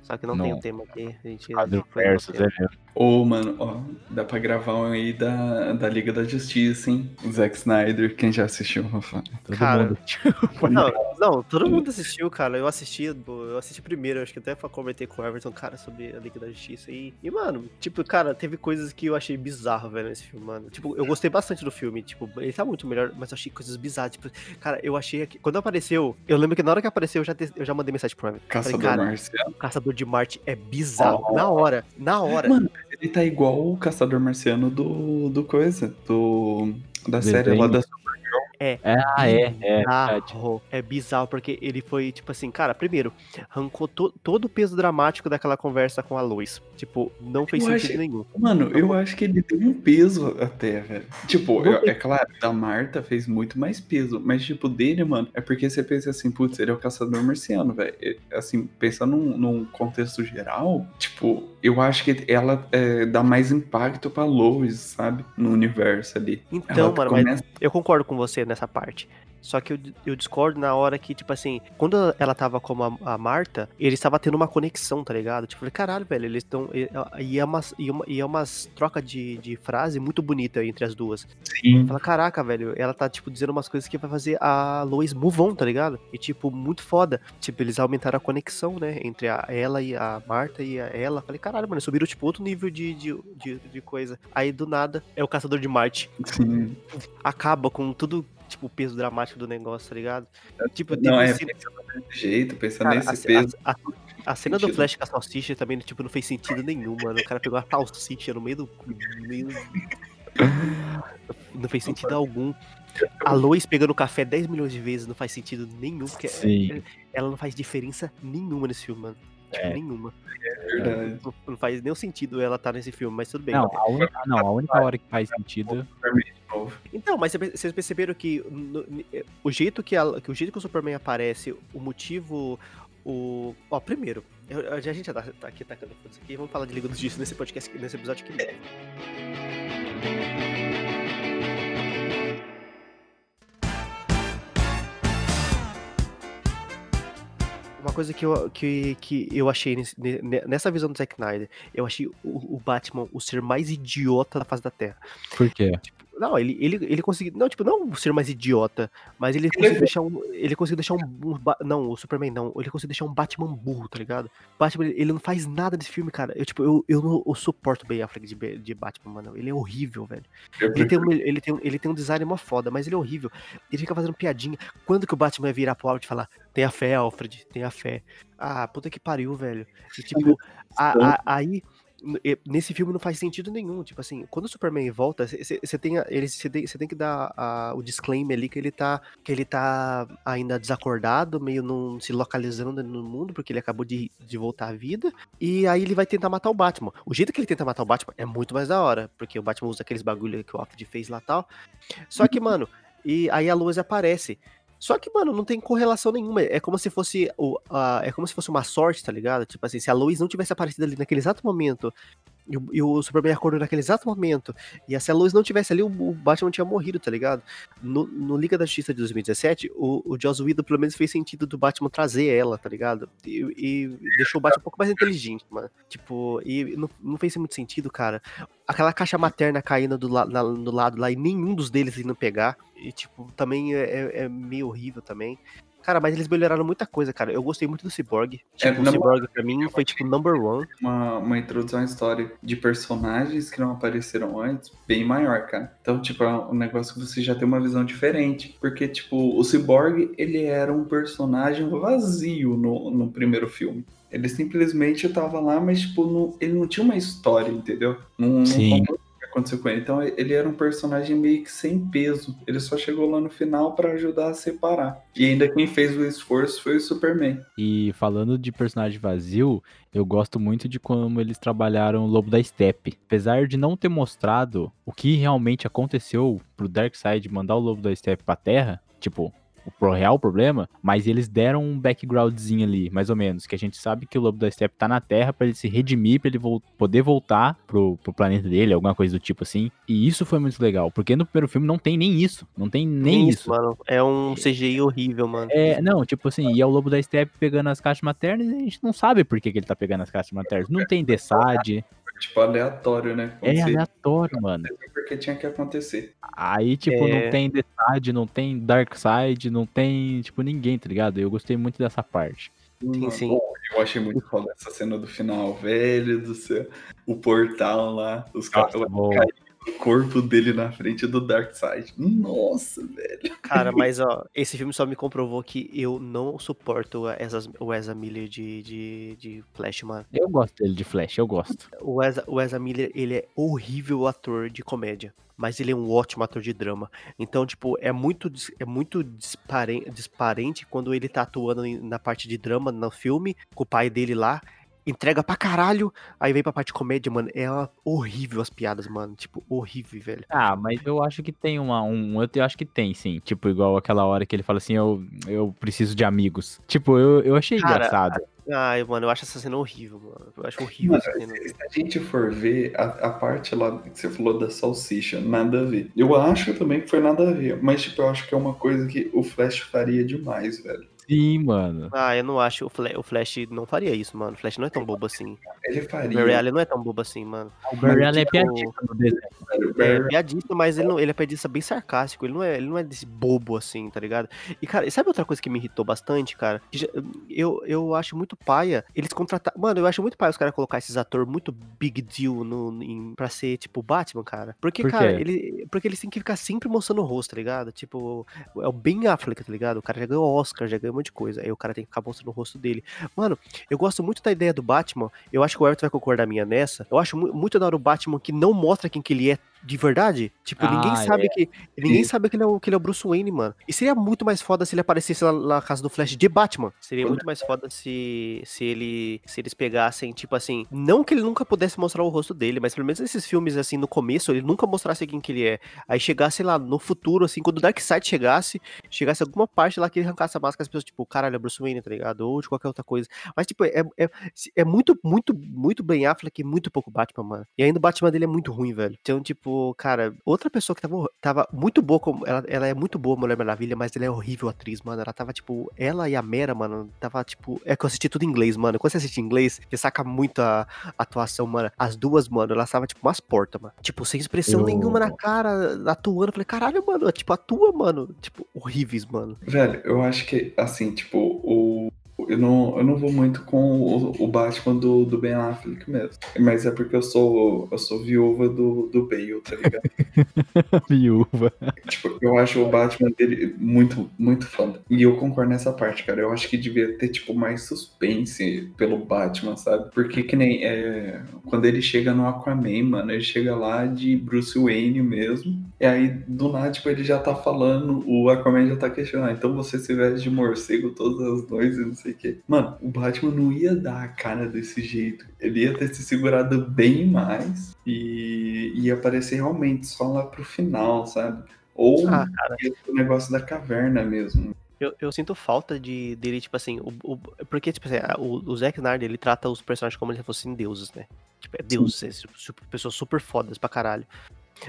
Só que não, tem Não. o tema aqui. A gente Quadro versus, é mesmo. Ô, mano, ó, dá pra gravar um aí da, da Liga da Justiça, hein? O Zack Snyder, quem já assistiu, Rafa? Todo Cara, mundo. Não, não, todo mundo assistiu, cara. Eu assisti, eu assisti primeiro, acho que até comentei com o Everton, cara, sobre a Liga da Justiça. E, e, mano, tipo, cara, teve coisas que eu achei bizarro, velho, nesse filme, mano. Tipo, eu gostei bastante do filme, tipo, ele tá muito melhor, mas eu achei coisas bizarras. Tipo, cara, eu achei aqui. Quando apareceu, eu lembro que na hora que apareceu, eu já, te- eu já mandei mensagem pro Everton. Caçador Falei, cara, o Caçador de Marte é bizarro. Oh. Na hora, na hora. Mano, ele tá igual o Caçador Marciano do, do coisa, do, da Desenho. série lá da Ah, é, é. verdade. bizarro. É bizarro, porque ele foi, tipo assim, cara, primeiro, arrancou to- todo o peso dramático daquela conversa com a Lois. Tipo, não fez Eu sentido achei- nenhum. Mano, eu acho que ele tem um peso até, velho. Tipo, eu- é claro, da Marta fez muito mais peso, mas tipo, dele, mano, é porque você pensa assim, putz, ele é o caçador marciano, velho. Assim, pensando num, num contexto geral, tipo, eu acho que ela é, dá mais impacto pra Lois, sabe? No universo ali. Então, ela mano, mas começa... eu concordo com você nessa parte. Só que eu, eu discordo na hora que, tipo assim, quando ela tava como a, a Marta, eles estavam tendo uma conexão, tá ligado? Tipo, falei, caralho, velho, eles estão. E é umas, e uma, e é umas troca de, de frase muito bonita entre as duas. Sim. Fala, caraca, velho, ela tá, tipo, dizendo umas coisas que vai fazer a Lois move on, tá ligado? E, tipo, muito foda. Tipo, eles aumentaram a conexão, né? Entre a, ela e a Marta e a ela. Falei, caralho, mano, subiram, tipo, outro nível de, de, de, de coisa. Aí, do nada, é o Caçador de Marte. Sim. Acaba com tudo, tipo, o peso dramático do negócio, tá ligado? Tipo, Não, é, teve pensando desse jeito, pensando Cara, nesse a, peso. a- a- a cena do. Flash com a salsicha também, tipo, não fez sentido nenhum, mano. O cara pegou a salsicha no meio do. no meio- Não fez sentido algum. A Lois pegando café 10 milhões de vezes não faz sentido nenhum, porque Sim. ela não faz diferença nenhuma nesse filme, mano. Tipo, É. nenhuma. Verdade. Não, não faz nenhum sentido ela estar nesse filme, mas tudo bem. Não, a única, não, a única hora que faz sentido. Então, mas cê- vocês perceberam que no- ni- o jeito que, ela- que o jeito que o Superman aparece, o motivo, o. Ó, primeiro, eu- a gente já tá, tá aqui tacando foda-se aqui, vamos falar de Liga dos Justiça nesse podcast, nesse episódio aqui. Uma coisa que eu, que, que eu achei nesse- ne- nessa visão do Zack Snyder, eu achei o, o Batman o ser mais idiota da face da Terra. Por quê? Não, ele, ele, ele conseguiu. Não, tipo, não ser mais idiota, mas ele conseguiu deixar um. Ele conseguiu deixar um. um não, o Superman não. Ele conseguiu deixar um Batman burro, tá ligado? Batman, ele, não faz nada nesse filme, cara. Eu, tipo, eu, eu não eu suporto o Ben Affleck de, de Batman, mano. Ele é horrível, velho. Ele tem, um, ele, tem, um- ele tem um design mó foda, mas ele é horrível. Ele fica fazendo piadinha. Quando que o Batman vai virar pro Alfred e falar: Tenha fé, Alfred, tenha fé. Ah, puta que pariu, velho. E tipo, a- a- aí. Nesse filme não faz sentido nenhum. Tipo assim, quando o Superman volta, você tem, a- ele- cê tem, cê tem que dar a- o disclaimer ali que ele tá. Que ele tá ainda desacordado, meio não se localizando no mundo, porque ele acabou de, de voltar à vida. E aí ele vai tentar matar o Batman. O jeito que ele tenta matar o Batman é muito mais da hora, porque o Batman usa aqueles bagulho que o Alfred fez lá e tal. Só que, mano, e aí a Lois aparece. Só que, mano, não tem correlação nenhuma. É como se fosse o, a- é como se fosse uma sorte, tá ligado? Tipo assim, se a Lois não tivesse aparecido ali naquele exato momento, e o, e o Superman acordou naquele exato momento, e se a Lois não tivesse ali, o, o Batman tinha morrido, tá ligado? No, no Liga da Justiça de 2017, o, o Joss Whedon pelo menos fez sentido do Batman trazer ela, tá ligado? E, e deixou o Batman um pouco mais inteligente, mano. Tipo, e não, não fez muito sentido, cara. Aquela caixa materna caindo do, la, na- do lado lá e nenhum dos deles indo pegar. E, tipo, também é, é- é meio horrível também. Cara, mas eles melhoraram muita coisa, cara. Eu gostei muito do Cyborg. Tipo, o na- Cyborg pra mim foi, tipo, number one. uma, uma introdução à história de personagens que não apareceram antes bem maior, cara. Então, tipo, é um negócio que você já tem uma visão diferente. Porque, tipo, o Cyborg, ele era um personagem vazio no, no primeiro filme. Ele simplesmente tava lá, mas, tipo, não- ele não tinha uma história, entendeu? Não, não Sim. o que aconteceu com ele. Então, ele era um personagem meio que sem peso. Ele só chegou lá no final pra ajudar a separar. E ainda quem fez o esforço foi o Superman. E falando de personagem vazio, eu gosto muito de como eles trabalharam o Lobo da Steppe. Apesar de não ter mostrado o que realmente aconteceu pro Darkseid mandar o Lobo da Steppe pra Terra, tipo, o real problema, mas eles deram um backgroundzinho ali, mais ou menos, que a gente sabe que o Lobo da Steppe tá na Terra pra ele se redimir, pra ele vol- poder voltar pro, pro planeta dele, alguma coisa do tipo assim. E isso foi muito legal, porque no primeiro filme não tem nem isso, não tem nem isso. mano. É um CGI horrível, mano. É, não, tipo assim, e é o lobo da Steppe pegando as caixas maternas e a gente não sabe por que, que ele tá pegando as caixas maternas. Não tem Desad, Tipo, aleatório, né? Como é aleatório, mano. porque tinha que acontecer. Aí, tipo, É. não tem Desad, não tem Darkseid, não tem, tipo, ninguém, tá ligado? Eu gostei muito dessa parte. Sim, sim. Bom, eu achei muito foda essa cena do final, velho do céu. O portal lá, os caras Nossa, bom. o corpo dele na frente do Darkseid. Nossa, velho. Cara, mas ó, esse filme só me comprovou que eu não suporto essas, o Ezra Miller de, de, de Flash, mano. Eu gosto dele de Flash, eu gosto. O Ezra, o Ezra Miller, ele é horrível ator de comédia. Mas ele é um ótimo ator de drama. Então, tipo, é muito, é muito disparen- disparente quando ele tá atuando na parte de drama no filme, com o pai dele lá. Entrega pra caralho, aí vem pra parte de comédia, mano. É uma- horrível as piadas, mano. Tipo, horrível, velho. Ah, mas eu acho que tem uma, um, eu acho que tem, sim. Tipo, igual aquela hora que ele fala assim, eu, eu preciso de amigos. Tipo, eu, eu achei Cara, engraçado. Ai, mano, eu acho essa cena horrível, mano. Eu acho horrível Mano, essa cena. se a gente for ver a, a parte lá que você falou da salsicha, nada a ver. Eu acho também que foi nada a ver, mas tipo, eu acho que é uma coisa que o Flash faria demais, velho. Sim, mano. Ah, eu não acho. O Flash, o Flash não faria isso, mano. O Flash não é tão bobo assim. Ele O faria. Barry Allen não é tão bobo assim, mano. O Barry Allen é tipo, piadista. O É Barry- piadista, mas ele, não, ele é piadista bem sarcástico. Ele não, é, ele não é desse bobo assim, tá ligado? E, cara, sabe outra coisa que me irritou bastante, cara? Eu, eu acho muito paia. Eles contrataram. Mano, eu acho muito paia os caras colocar esses atores muito big deal no, em, pra ser, tipo, Batman, cara. Porque, Por cara, ele, porque eles têm que ficar sempre mostrando o rosto, tá ligado? Tipo, é o Ben Affleck, tá ligado? O cara já ganhou Oscar, já ganhou um monte de coisa. Aí o cara tem que ficar mostrando o rosto dele. Mano, eu gosto muito da ideia do Batman. Eu acho que o Everton vai concordar minha nessa. Eu acho mu- muito da hora o Batman que não mostra quem que ele é de verdade. Tipo, ninguém Ah, sabe que. Ninguém Sim. sabe que ele, é o, que ele é o Bruce Wayne, mano. E seria muito mais foda se ele aparecesse lá na casa do Flash de Batman. Seria muito mais foda se, se ele. Se eles pegassem, tipo assim. Não que ele nunca pudesse mostrar o rosto dele, mas pelo menos nesses filmes, assim, no começo, ele nunca mostrasse quem que ele é. Aí chegasse lá no futuro, assim, quando o Darkseid chegasse, chegasse alguma parte lá que ele arrancasse a máscara, as pessoas, tipo, caralho, é Bruce Wayne, tá ligado? Ou de qualquer outra coisa. Mas, tipo, é, é, é muito, muito, muito Ben Affleck e muito pouco Batman, mano. E ainda o Batman dele é muito ruim, velho. Então, tipo, tipo, cara, outra pessoa que tava, tava muito boa, como ela, ela é muito boa, Mulher Maravilha, mas ela é horrível atriz, mano. Ela tava, tipo, ela e a Mera, mano, tava, tipo, é que eu assisti tudo em inglês, mano. Quando você assiste em inglês, você saca muito a atuação, mano. As duas, mano, elas estavam, tipo, umas portas, mano. Tipo, sem expressão Eu- nenhuma na cara, atuando. Eu falei, caralho, mano, tipo, atua, mano. Tipo, horríveis, mano. Velho, eu acho que, assim, tipo, o. Eu não, eu não vou muito com o, o Batman do, do Ben Affleck mesmo. Mas é porque eu sou, eu sou viúva do, do Bale, tá ligado? Viúva. tipo, eu acho o Batman dele muito, muito foda. E eu concordo nessa parte, cara. Eu acho que devia ter, tipo, mais suspense pelo Batman, sabe? Porque que nem é, quando ele chega no Aquaman, mano, ele chega lá de Bruce Wayne mesmo. E aí, do nada, tipo, ele já tá falando, o Aquaman já tá questionando. Então você se veste de morcego todas as noites e não sei o quê. Mano, o Batman não ia dar a cara desse jeito. Ele ia ter se segurado bem mais e ia aparecer realmente só lá pro final, sabe? Ou Ah, o negócio da caverna mesmo. Eu, eu sinto falta de, dele, tipo assim, o, o- porque, tipo assim, o, o Zack Snyder, ele trata os personagens como se fossem deuses, né? Tipo, é deuses, é su- super- pessoas super fodas pra caralho.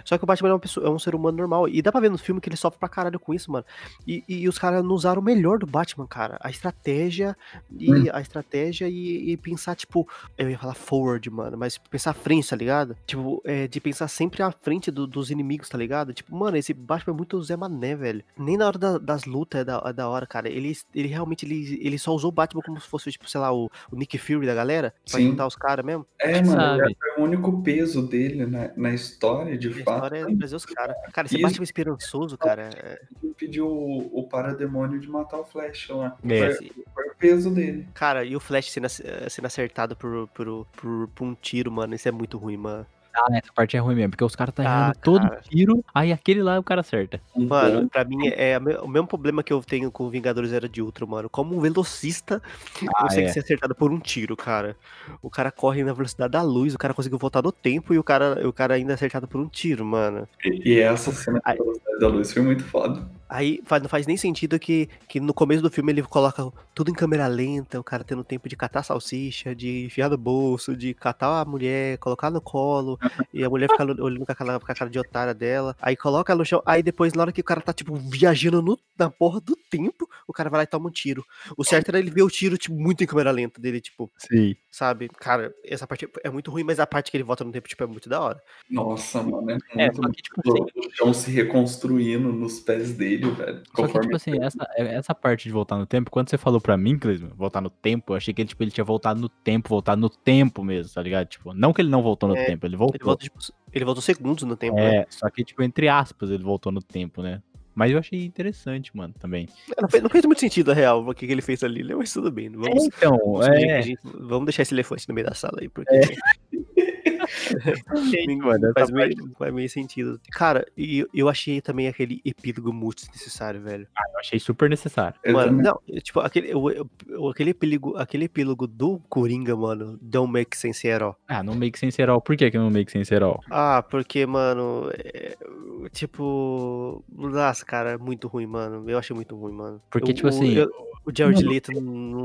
Só que o Batman é, uma pessoa, é um ser humano normal. E dá pra ver no filme que ele sofre pra caralho com isso, mano. E, e os caras não usaram o melhor do Batman, cara. A estratégia e Hum. a estratégia e, e pensar, tipo, eu ia falar forward, mano, mas pensar à frente, tá ligado? Tipo, é, de pensar sempre à frente do- dos inimigos, tá ligado? Tipo, mano, esse Batman é muito Zé Mané, velho. Nem na hora da- das lutas é da, é da hora, cara. Ele, ele realmente ele, ele só usou o Batman como se fosse, tipo, sei lá, o, o Nick Fury da galera. Pra Sim. juntar os caras mesmo. É, mano, é o único peso dele na, na história, de Fato. história é trazer os caras. Cara, esse Isso. Batman esperançoso, cara. é- Ele pediu o, o parademônio de matar o Flash lá. É. Foi, foi o peso dele. Cara, e o Flash sendo, sendo acertado por, por, por, por um tiro, mano. Isso é muito ruim, mano. Ah, essa parte é ruim mesmo, porque os caras tá Ah, errando todo cara. tiro, aí aquele lá o cara acerta. Mano, pra mim é o mesmo problema que eu tenho com Vingadores Era de Ultron, mano. Como um velocista Ah, consegue é. ser acertado por um tiro, cara. O cara corre na velocidade da luz, o cara conseguiu voltar no tempo e o cara, o cara ainda é acertado por um tiro, mano. E, e essa cena da velocidade da luz foi muito foda. Aí faz- não faz nem sentido que, que no começo do filme ele coloca tudo em câmera lenta, o cara tendo tempo de catar salsicha, de enfiar no bolso, de catar a mulher, colocar no colo, e a mulher fica olhando com a, cara, com a cara de otária dela. Aí coloca ela no chão, aí depois, na hora que o cara tá, tipo, viajando no- na porra do tempo, o cara vai lá e toma um tiro. O certo era ele ver o tiro, tipo, muito em câmera lenta dele, tipo, Sim. sabe? Cara, essa parte é muito ruim, mas a parte que ele volta no tempo, tipo, é muito da hora. Nossa, mano, é É, muito só que, tipo assim, o chão se reconstruindo nos pés dele, velho. Só que, tipo assim, essa, essa parte de voltar no tempo, quando você falou pra mim, Clisman, voltar no tempo, eu achei que ele, tipo, ele tinha voltado no tempo, voltado no tempo mesmo, tá ligado? Tipo, não que ele não voltou no É, tempo, ele voltou. Ele volta, tipo, ele volta segundos no tempo, né? É, só que, tipo, entre aspas, ele voltou no tempo, né? Mas eu achei interessante, mano, também. Não fez, não fez muito sentido, na real, o que, que ele fez ali, né? Mas tudo bem, vamos... então, Vamos a é. gente- vamos deixar esse elefante no meio da sala aí, porque mano, faz, meio, faz meio sentido. Cara, e eu achei também aquele epílogo muito desnecessário, velho. eu achei super necessário. Eu mano, não, tipo, aquele, o- o- aquele, epílogo, aquele epílogo do Coringa, mano, don't make sense at all. Ah, não make sense at all. Por que que não make sense at all? Ah, porque, mano, é, tipo, nossa, cara, é muito ruim, mano. Eu achei muito ruim, mano. Porque, O- tipo assim- eu- o Jared Leto não,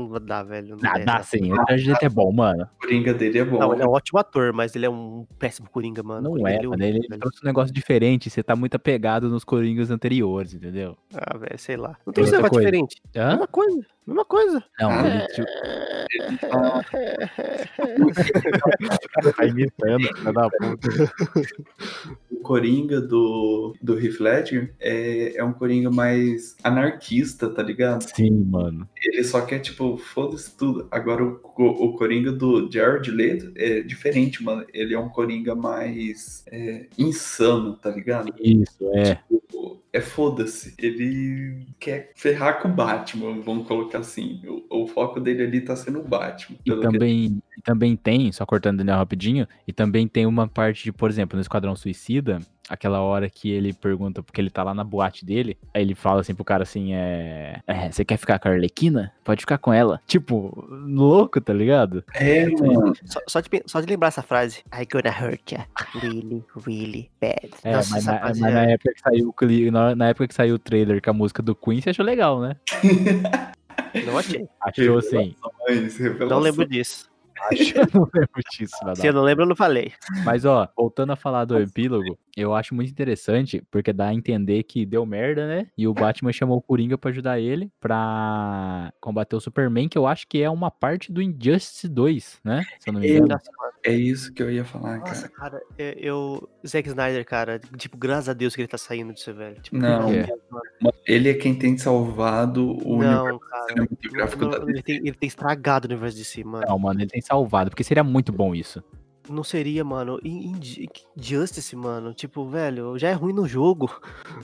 não dá, velho. Não Ah, dá, dá sim, o Jared Leto é bom, mano. O Coringa dele é bom. Não, ele é um ótimo ator, mas ele é um péssimo Coringa, mano. Não Coringa é, dele mano. Ele velho. trouxe um negócio diferente. Você tá muito apegado nos Coringas anteriores, entendeu? Ah, velho, sei lá. Não Tem tem um negócio coisa. diferente. Hã? Mesma coisa, mesma coisa. Não, ele Ah, tá imitando, filho da puta. O Coringa do, do Heath Ledger é, é um Coringa mais anarquista, tá ligado? Sim, mano. Ele só quer, tipo, foda-se tudo. Agora, o, o, o Coringa do Jared Leto é diferente, mano. Ele é um Coringa mais é, insano, tá ligado? Isso, é. Tipo, É foda-se. Ele quer ferrar com o Batman, vamos colocar assim. O, o foco dele ali tá sendo o Batman. E também, e também tem, só cortando o Daniel rapidinho, e também tem uma parte de, por exemplo, no Esquadrão Suicida, aquela hora que ele pergunta, porque ele tá lá na boate dele, aí ele fala assim pro cara assim, é... é, você quer ficar com a Arlequina? Pode ficar com ela. Tipo, louco, tá ligado? É, mano. Só, só de, só de lembrar essa frase. I gonna hurt ya. Really, really bad. É, Nossa, mas, essa na, frase mas é- na época que saiu na, na época que saiu o trailer com a música do Queen, você achou legal, né? Não achei. Achou assim. Revelações, Não lembro disso. Acho, não lembro disso, nada. Se eu não lembro, eu não falei. Mas ó, voltando a falar do epílogo, Eu acho muito interessante, porque dá a entender que deu merda, né? E o Batman chamou o Coringa pra ajudar ele pra combater o Superman, que eu acho que é uma parte do Injustice 2, né? Se eu não me engano. É isso que eu ia falar, Nossa, cara. cara, é- eu. Zack Snyder, cara, tipo, graças a Deus que ele tá saindo disso, velho. Tipo, Não, É. mano, Ele é quem tem salvado o universo não, cara. cinematográfico não, da ele, tem, ele tem estragado o universo de si, mano. Não, mano, ele tem salvado, porque seria muito bom isso. Não seria, mano. In- Inju- Injustice, mano. Tipo, velho, já é ruim no jogo.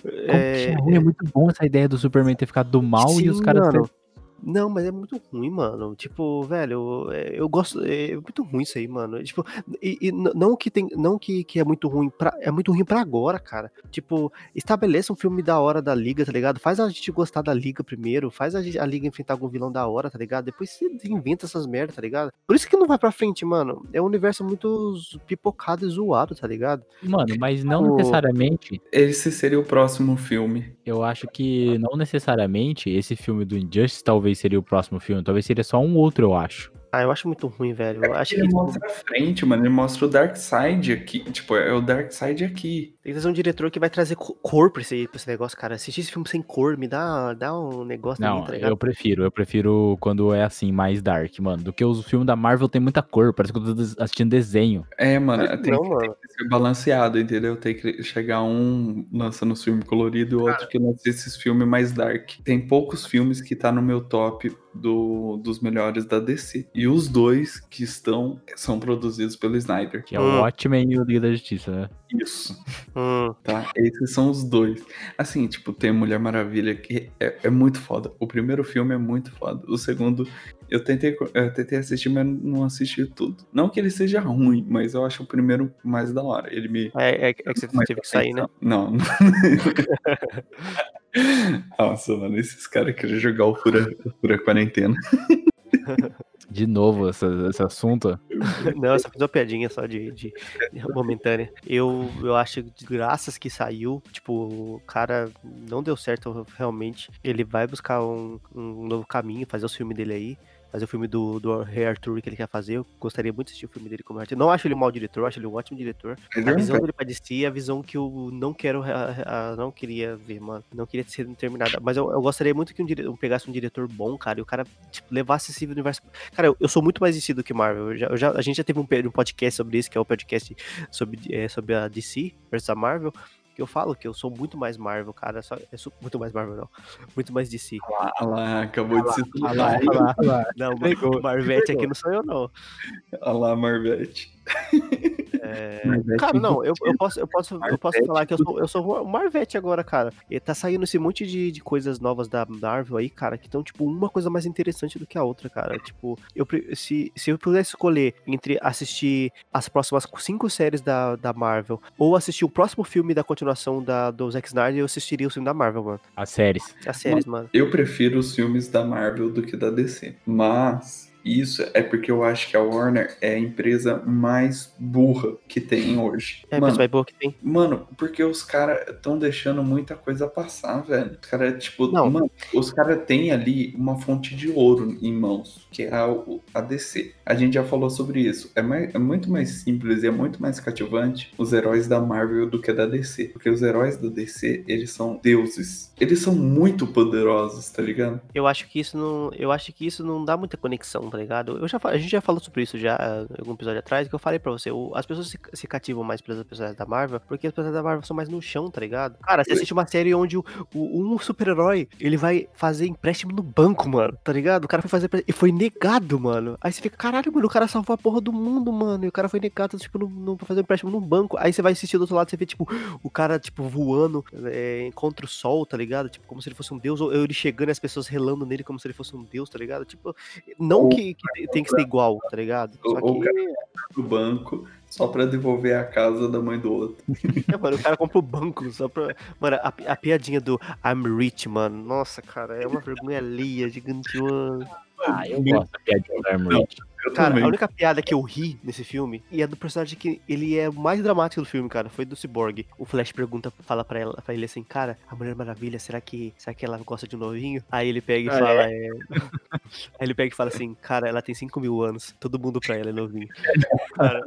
Que é ruim? É muito bom essa ideia do Superman ter ficado do mal e os Sim, caras. mano. Não, mas é muito ruim, mano. Tipo, velho, é, eu gosto. É muito ruim isso aí, mano. Tipo, e, e não que tem. Não que, que é muito ruim pra. É muito ruim pra agora, cara. Tipo, estabeleça um filme da hora da Liga, tá ligado? Faz a gente gostar da Liga primeiro. Faz a, gente- a Liga enfrentar algum vilão da hora, tá ligado? Depois você inventa essas merdas, tá ligado? Por isso que não vai pra frente, mano. É um universo muito pipocado e zoado, tá ligado? Mano, mas não Tipo- necessariamente. Esse seria o próximo filme. Eu acho que não necessariamente esse filme do Injustice talvez seria o próximo filme. Talvez seria só um outro, eu acho. Ah, eu acho muito ruim, velho. Eu acho que Ele tipo, mostra a frente, mano. Ele mostra o Dark Side aqui. Tipo, é o Dark Side aqui. tem que trazer um diretor que vai trazer co- cor pra esse, pra esse negócio, cara. Assistir esse filme sem cor me dá, dá um negócio Não, tá eu prefiro. Eu prefiro quando é assim, mais dark, mano. Do que os filmes da Marvel tem muita cor. Parece que eu tô assistindo desenho. É, mano. Que Tem, não, que, mano. tem que ser balanceado, entendeu? Tem que chegar um lançando os filmes coloridos e o outro que lança esses filmes mais dark. Tem poucos filmes que tá no meu top do, dos melhores da DC. E os dois que estão são produzidos pelo Snyder. Que é Hum. o Watchmen e o Liga da Justiça, né? Isso. Hum, Tá? Esses são os dois. Assim, tipo, tem Mulher Maravilha que é, é muito foda. O primeiro filme é muito foda. O segundo, eu tentei, eu tentei assistir, mas não assisti tudo. Não que ele seja ruim, mas eu acho o primeiro mais da hora. Ele me. é, é, é que você teve que sair, né? Não. não. Nossa, mano, esses caras querem jogar o Fura, o fura Quarentena. De novo, essa- esse assunto. Não, eu só fiz uma piadinha só de, de- de momentânea. Eu, eu acho que graças que saiu, tipo, o cara não deu certo realmente. Ele vai buscar um, um novo caminho, fazer os filmes dele aí. Fazer o filme do, do Rei Arthur que ele quer fazer. Eu gostaria muito de assistir o filme dele como Arthur. Não acho ele um mau diretor, acho ele um ótimo diretor. Ele A é visão dele pra DC é a visão que eu não quero, a- a- não queria ver, mano. Não queria ser terminada. Mas eu, eu gostaria muito que um dire... eu pegasse um diretor bom, cara, e o cara, tipo, levasse esse universo. Cara, eu, eu sou muito mais DC do que Marvel. Eu já, já- a gente já teve um, um podcast sobre isso, que é o podcast sobre, é, sobre a DC versus a Marvel. Que eu falo que eu sou muito mais Marvel, cara. Só, eu sou muito mais Marvel, não. Muito mais DC. Ah lá, acabou de se Ah lá, ah lá, ah lá. Não, Marvete aqui não sou eu, não. Ah lá, Marvete. É, Cara, não, eu, eu posso, eu posso, eu posso falar que eu sou, eu sou o Marvete agora, cara. E tá saindo esse monte de, de coisas novas da Marvel aí, cara, que estão, tipo, uma coisa mais interessante do que a outra, cara. Tipo, eu, se, se eu pudesse escolher entre assistir as próximas cinco séries da, da Marvel ou assistir o próximo filme da continuação da, do Zack Snyder, eu assistiria o filme da Marvel, mano. As séries. As séries, mano. Eu prefiro os filmes da Marvel do que da DC. Mas isso é porque eu acho que a Warner é a empresa mais burra que tem hoje. É, mano, vai boa que tem. mano, porque os caras estão deixando muita coisa passar, velho. Os caras, tipo, Não. mano, os caras têm ali uma fonte de ouro em mãos, que é a, a DC. A gente já falou sobre isso. É, mais- é muito mais simples e é muito mais cativante os heróis da Marvel do que da DC. Porque os heróis da DC, eles são deuses. Eles são muito poderosos, tá ligado? Eu acho que isso não. Eu acho que isso não dá muita conexão, tá ligado? Eu já, a gente já falou sobre isso já ah, algum episódio atrás, que eu falei pra você, o- as pessoas se, se cativam mais pelas personagens da Marvel, porque as personagens da Marvel são mais no chão, tá ligado? Cara, você assiste uma série onde o, o- um super-herói, ele vai fazer empréstimo no banco, mano, tá ligado? O cara foi fazer empréstimo e foi negado, mano. Aí você fica, caralho, mano, o cara salvou a porra do mundo, mano, e o cara foi negado, tipo, no, no, pra fazer empréstimo num banco. Aí você vai assistir do outro lado, você vê, tipo, o cara, tipo, voando é, contra o sol, tá ligado? Tipo, como se ele fosse um deus, ou ele chegando e as pessoas relando nele como se ele fosse um deus, tá ligado? Tipo, não Ou- que, que te- tem que ser igual, tá ligado? Só Ou o que, cara do banco só pra devolver a casa da mãe do outro. é, mano, o cara compra o banco só pra. Mano, a, a piadinha do I'm rich, mano. Nossa, cara, é uma vergonha alheia, gigante, mano. Ah, eu gosto da piadinha do Armory. Eu Cara, também. a única piada que eu ri nesse filme e é do personagem que ele é o mais dramático do filme, cara. Foi do Cyborg. O Flash pergunta, fala pra, ela, pra ele assim, cara, a Mulher Maravilha, será que, será que ela gosta de um novinho? Aí ele pega e Ah, fala, é... Aí ele pega e fala assim, cara, ela tem 5 mil anos, todo mundo pra ela é novinho. Cara,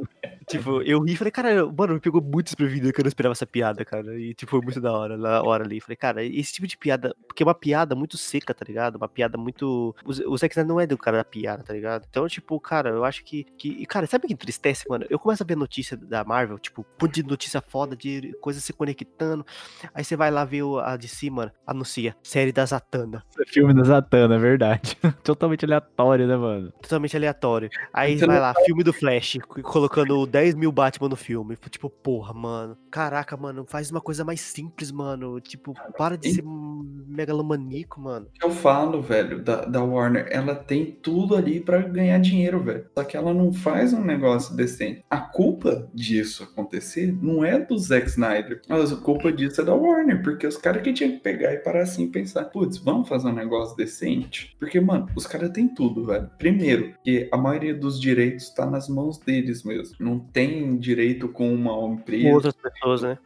tipo, eu ri e falei, cara, mano, me pegou muito desprevenido que eu não esperava essa piada, cara. E, tipo, foi muito da hora, na hora ali. Falei, cara, esse tipo de piada, porque é uma piada muito seca, tá ligado? Uma piada muito. O Zack Snyder não é do cara da piada, tá ligado? Então, tipo, cara, eu acho que. que... Cara, sabe o que entristece, mano? Eu começo a ver notícia da Marvel, tipo, um de notícia foda, de coisas se conectando. Aí você vai lá ver a de cima, anuncia, série da Zatanna. Filme da Zatanna, é verdade. Totalmente aleatório, né, mano? Totalmente aleatório. Aí Você vai lá, filme do Flash, colocando 10 mil Batman no filme. Tipo, porra, mano. Caraca, mano, faz uma coisa mais simples, mano. Tipo, para de E- ser megalomaníaco, mano. eu falo, velho, da, da Warner, ela tem tudo ali pra ganhar dinheiro, velho. Só que ela não faz um negócio decente. A culpa disso acontecer não é do Zack Snyder, mas a culpa disso é da Warner, porque os caras que tinham que pegar e parar assim e pensar, putz, vamos fazer um negócio decente? Porque, mano, os caras têm tudo, velho. Primeiro, que a maioria dos direitos tá nas mãos deles mesmo. Não tem direito com uma empresa. Com outras pessoas, né?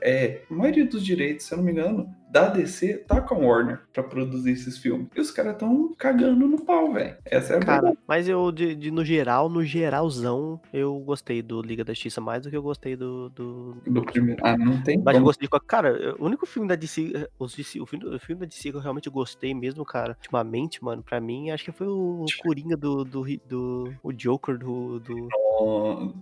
É, a maioria dos direitos, se eu não me engano, da DC tá com a Warner pra produzir esses filmes. E os caras tão cagando no pau, velho. Essa é a Cara, verdade. mas eu, de, de- no geral, no geralzão, eu gostei do Liga da Justiça mais do que eu gostei do. do, Do primeiro. Ah, não tem Mas eu como. gostei de. qual- Cara, o único filme da DC. eh, Os DC o, filme, o filme da DC que eu realmente gostei mesmo, cara, ultimamente, mano, pra mim, acho que foi o Coringa do. do, do o Joker do. do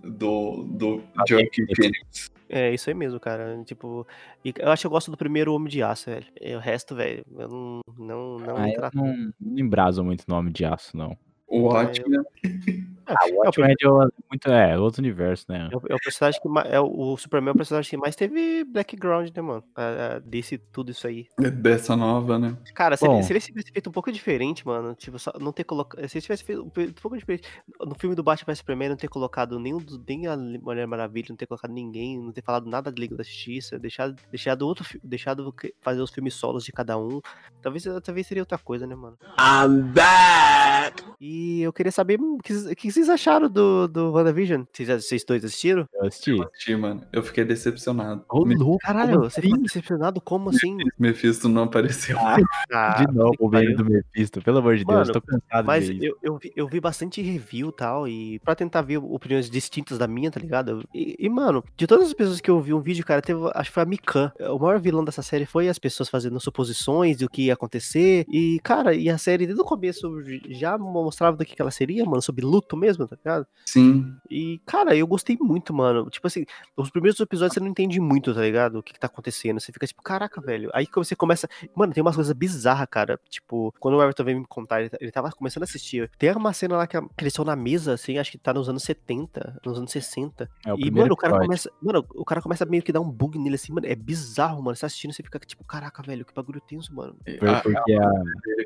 Do, do Joaquin Phoenix. É, isso aí mesmo, cara. Tipo. eu acho que eu gosto do primeiro Homem de Aço, velho. E o resto, velho, eu não. Não, não Ah, me eu não, não embraso muito nome de aço, não. O Watchmen. Ah, o Watchmen é, de o- muito, é outro universo, né? É o, é o personagem que mais. É o, Superman é o personagem que mais teve background, né, mano? A, a, desse tudo isso aí. Dessa nova, né? Cara, se, Bom. ele, se ele tivesse feito um pouco diferente, mano, tipo, só não ter colocado. Se ele tivesse feito um pouco diferente. No filme do Batman vs Superman, não ter colocado nenhum nem a Mulher Maravilha, não ter colocado ninguém, não ter falado nada da Liga da Justiça, deixado, deixado outro deixado fazer os filmes solos de cada um. Talvez, talvez seria outra coisa, né, mano? I'm back. E eu queria saber que, o que vocês acharam do, do WandaVision? Vocês, vocês dois assistiram? Eu assisti. Eu assisti, mano. Eu fiquei decepcionado. Ô, Me- Caralho, como você assim? ficou decepcionado? Como assim? Mephisto não apareceu. Ah, De novo, o meme do Mephisto, pelo amor de Deus, Mano, tô cansado Mas eu, eu, vi, eu vi bastante review e tal, e pra tentar ver opiniões distintas da minha, tá ligado? E, e, mano, de todas as pessoas que eu vi um vídeo, cara, teve, acho que foi a Mikan. O maior vilão dessa série foi as pessoas fazendo suposições do que ia acontecer. E, cara, e a série desde o começo já mostrava do que que ela seria, mano, sobre luto mesmo, tá ligado? Sim. E, cara, eu gostei muito, mano. Tipo assim, os primeiros episódios você não entende muito, tá ligado? O que, que tá acontecendo. Você fica tipo, caraca, velho. Aí você começa. Mano, tem umas coisas bizarras, cara. Tipo, quando o Everton veio me contar, ele, ele tava começando a assistir. Tem uma cena lá que, a- que eles estão na mesa, assim, acho que tá nos anos 70, nos anos 60. É o e, primeiro mano, o cara episódio. começa. Mano, o cara começa a meio que dar um bug nele, assim, mano. É bizarro, mano. Você tá assistindo, você fica tipo, caraca, velho, que bagulho tenso, mano. Foi Ah, porque a,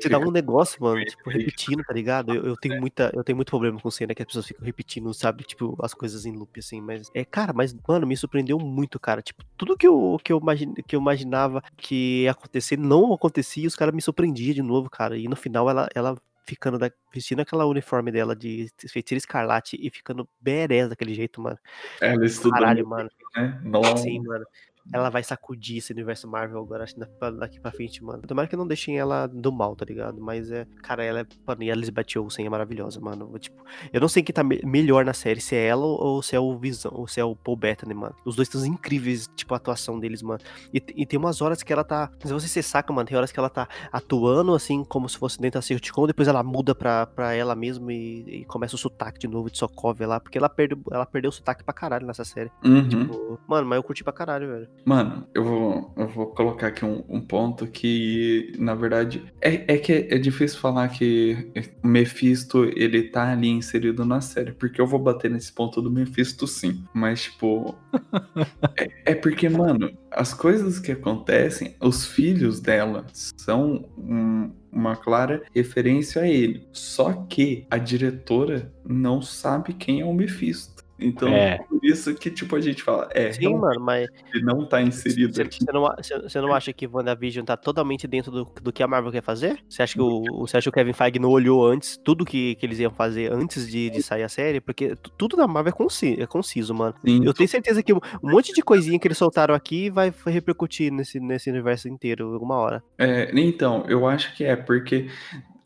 Você dá um negócio, mano, tipo, repetindo, tá ligado? Eu, eu tenho muita, eu tenho muito problema com cena que as pessoas ficam repetindo, sabe? Tipo, as coisas em loop, assim, mas. É, cara, mas, mano, me surpreendeu muito, cara. Tipo, tudo que eu, que eu, imagine, que eu imaginava que ia acontecer não acontecia e os caras me surpreendiam de novo, cara. E no final ela, ela ficando da, vestindo aquela uniforme dela de feiticeira escarlate e ficando berés daquele jeito, mano. Ela estudou, Caralho, mano. né? Nossa. Sim, mano. Ela vai sacudir esse universo Marvel agora, acho daqui pra frente, mano. Tomara que não deixem ela do mal, tá ligado? Mas é. Cara, ela é. Mano, e a Elizabeth Olsen é maravilhosa, mano. Tipo, eu não sei quem tá me- melhor na série, se é ela ou se é o Visão, ou se é o Paul Bettany, mano. Os dois estão incríveis, tipo, a atuação deles, mano. E, e tem umas horas que ela tá. Se você se saca, mano, tem horas que ela tá atuando, assim, como se fosse dentro da sitcom, depois ela muda pra, pra ela mesma e, e começa o sotaque de novo de Sokovia lá, porque ela, perde, ela perdeu o sotaque pra caralho nessa série. Uhum. Tipo, mano, mas eu curti pra caralho, velho. Mano, eu vou, eu vou colocar aqui um, um ponto que, na verdade, é, é que é difícil falar que o Mephisto, ele tá ali inserido na série, porque eu vou bater nesse ponto do Mephisto sim, mas, tipo, é, é porque, mano, as coisas que acontecem, os filhos dela são um- uma clara referência a ele, só que a diretora não sabe quem é o Mephisto. Então, É. por isso que, tipo, a gente fala, é, Sim, mano, mas ele não tá inserido você aqui. você não, não acha que WandaVision tá totalmente dentro do, do que a Marvel quer fazer? Você acha que o, acha que o Kevin Feige não olhou antes tudo que, que eles iam fazer antes de, de sair a série? Porque tu- tudo da Marvel é conciso, é conciso mano. Sim, Eu tenho certeza que um monte de coisinha que eles soltaram aqui vai, vai repercutir nesse, nesse universo inteiro alguma hora. é, então, eu acho que é, porque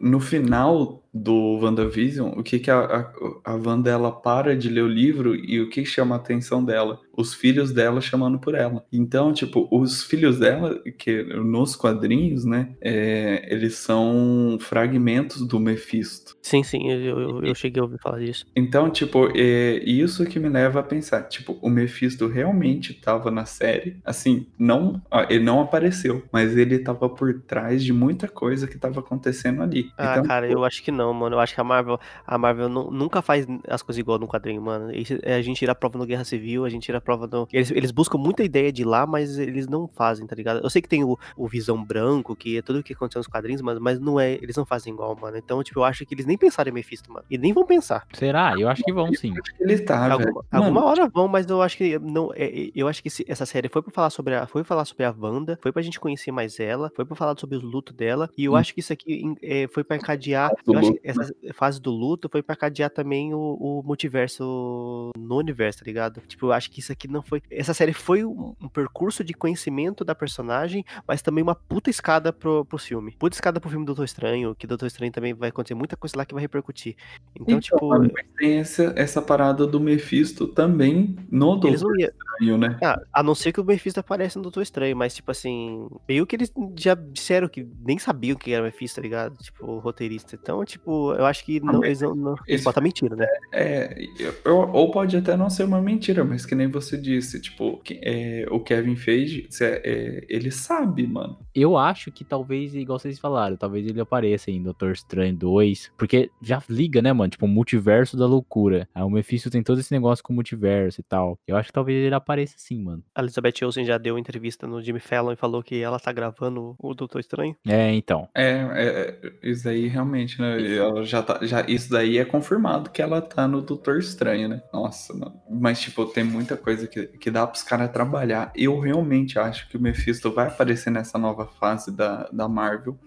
no final do WandaVision, o que que a, a, a Wanda ela para de ler o livro e o que chama a atenção dela? Os filhos dela chamando por ela. Então, tipo, os filhos dela, que nos quadrinhos, né, é, eles são fragmentos do Mephisto. Sim, sim, eu, eu, eu cheguei a ouvir falar disso. Então, tipo, é isso que me leva a pensar, tipo, o Mephisto realmente tava na série, assim, não, ah, ele não apareceu, mas ele tava por trás de muita coisa que tava acontecendo ali. Ah, então, cara, eu acho que não, mano. Eu acho que a Marvel, a Marvel nu- nunca faz as coisas igual no quadrinho, mano. Isso- é, a gente tira a prova no Guerra Civil, a gente tira a prova no. Eles, eles buscam muita ideia de lá, mas eles não fazem, tá ligado? Eu sei que tem o, o Visão Branco, que é tudo o que aconteceu nos quadrinhos, mas, mas não é. Eles não fazem igual, mano. Então, tipo, eu acho que eles nem pensaram em Mephisto, mano. E nem vão pensar. Será? Eu acho que vão sim. acho que ele tá, velho. alguma, hora vão, mas eu acho que não. é- é- eu acho que esse- essa série foi pra falar sobre a, foi falar sobre a Wanda, foi pra gente conhecer mais ela, foi pra falar sobre o luto dela. E eu Hum. acho que isso aqui é, foi pra encadear. Do Eu acho essa fase do luto foi pra encadear também o, o multiverso no universo, tá ligado? Tipo, eu acho que isso aqui não foi. Essa série foi um, um percurso de conhecimento da personagem, mas também uma puta escada pro, pro filme. Puta escada pro filme do Doutor Estranho, que Doutor Estranho também vai acontecer muita coisa lá que vai repercutir. Então, Então, tipo. tem essa, essa parada do Mephisto também no Doutor iam, Estranho, né? Ah, a não ser que o Mephisto apareça no Doutor Estranho, mas, tipo assim, meio que eles já disseram que nem sabiam que era o Mephisto, tá ligado? Tipo, o roteirista. Então, tipo, eu acho que não, mas eles não. não eles botam mentira, né? É, eu- ou pode até não ser uma mentira, mas que nem você disse, tipo, que, é, o Kevin Feige, é, ele sabe, mano. Eu acho que talvez, igual vocês falaram, talvez ele apareça em Doutor Estranho 2, porque já liga, né, mano? Tipo, o multiverso da loucura. Aí o Mephisto tem todo esse negócio com o multiverso e tal. Eu acho que talvez ele apareça sim, mano. A Elizabeth Olsen já deu entrevista no Jimmy Fallon e falou que ela tá gravando o Doutor Estranho. É, então. É, é, é, isso aí realmente, né? Ela já tá, já, isso daí é confirmado que ela tá no Doutor Estranho, né? Nossa, mano. Mas, tipo, tem muita coisa que, que dá pros caras trabalhar. Eu realmente acho que o Mephisto vai aparecer nessa nova fase da, da Marvel.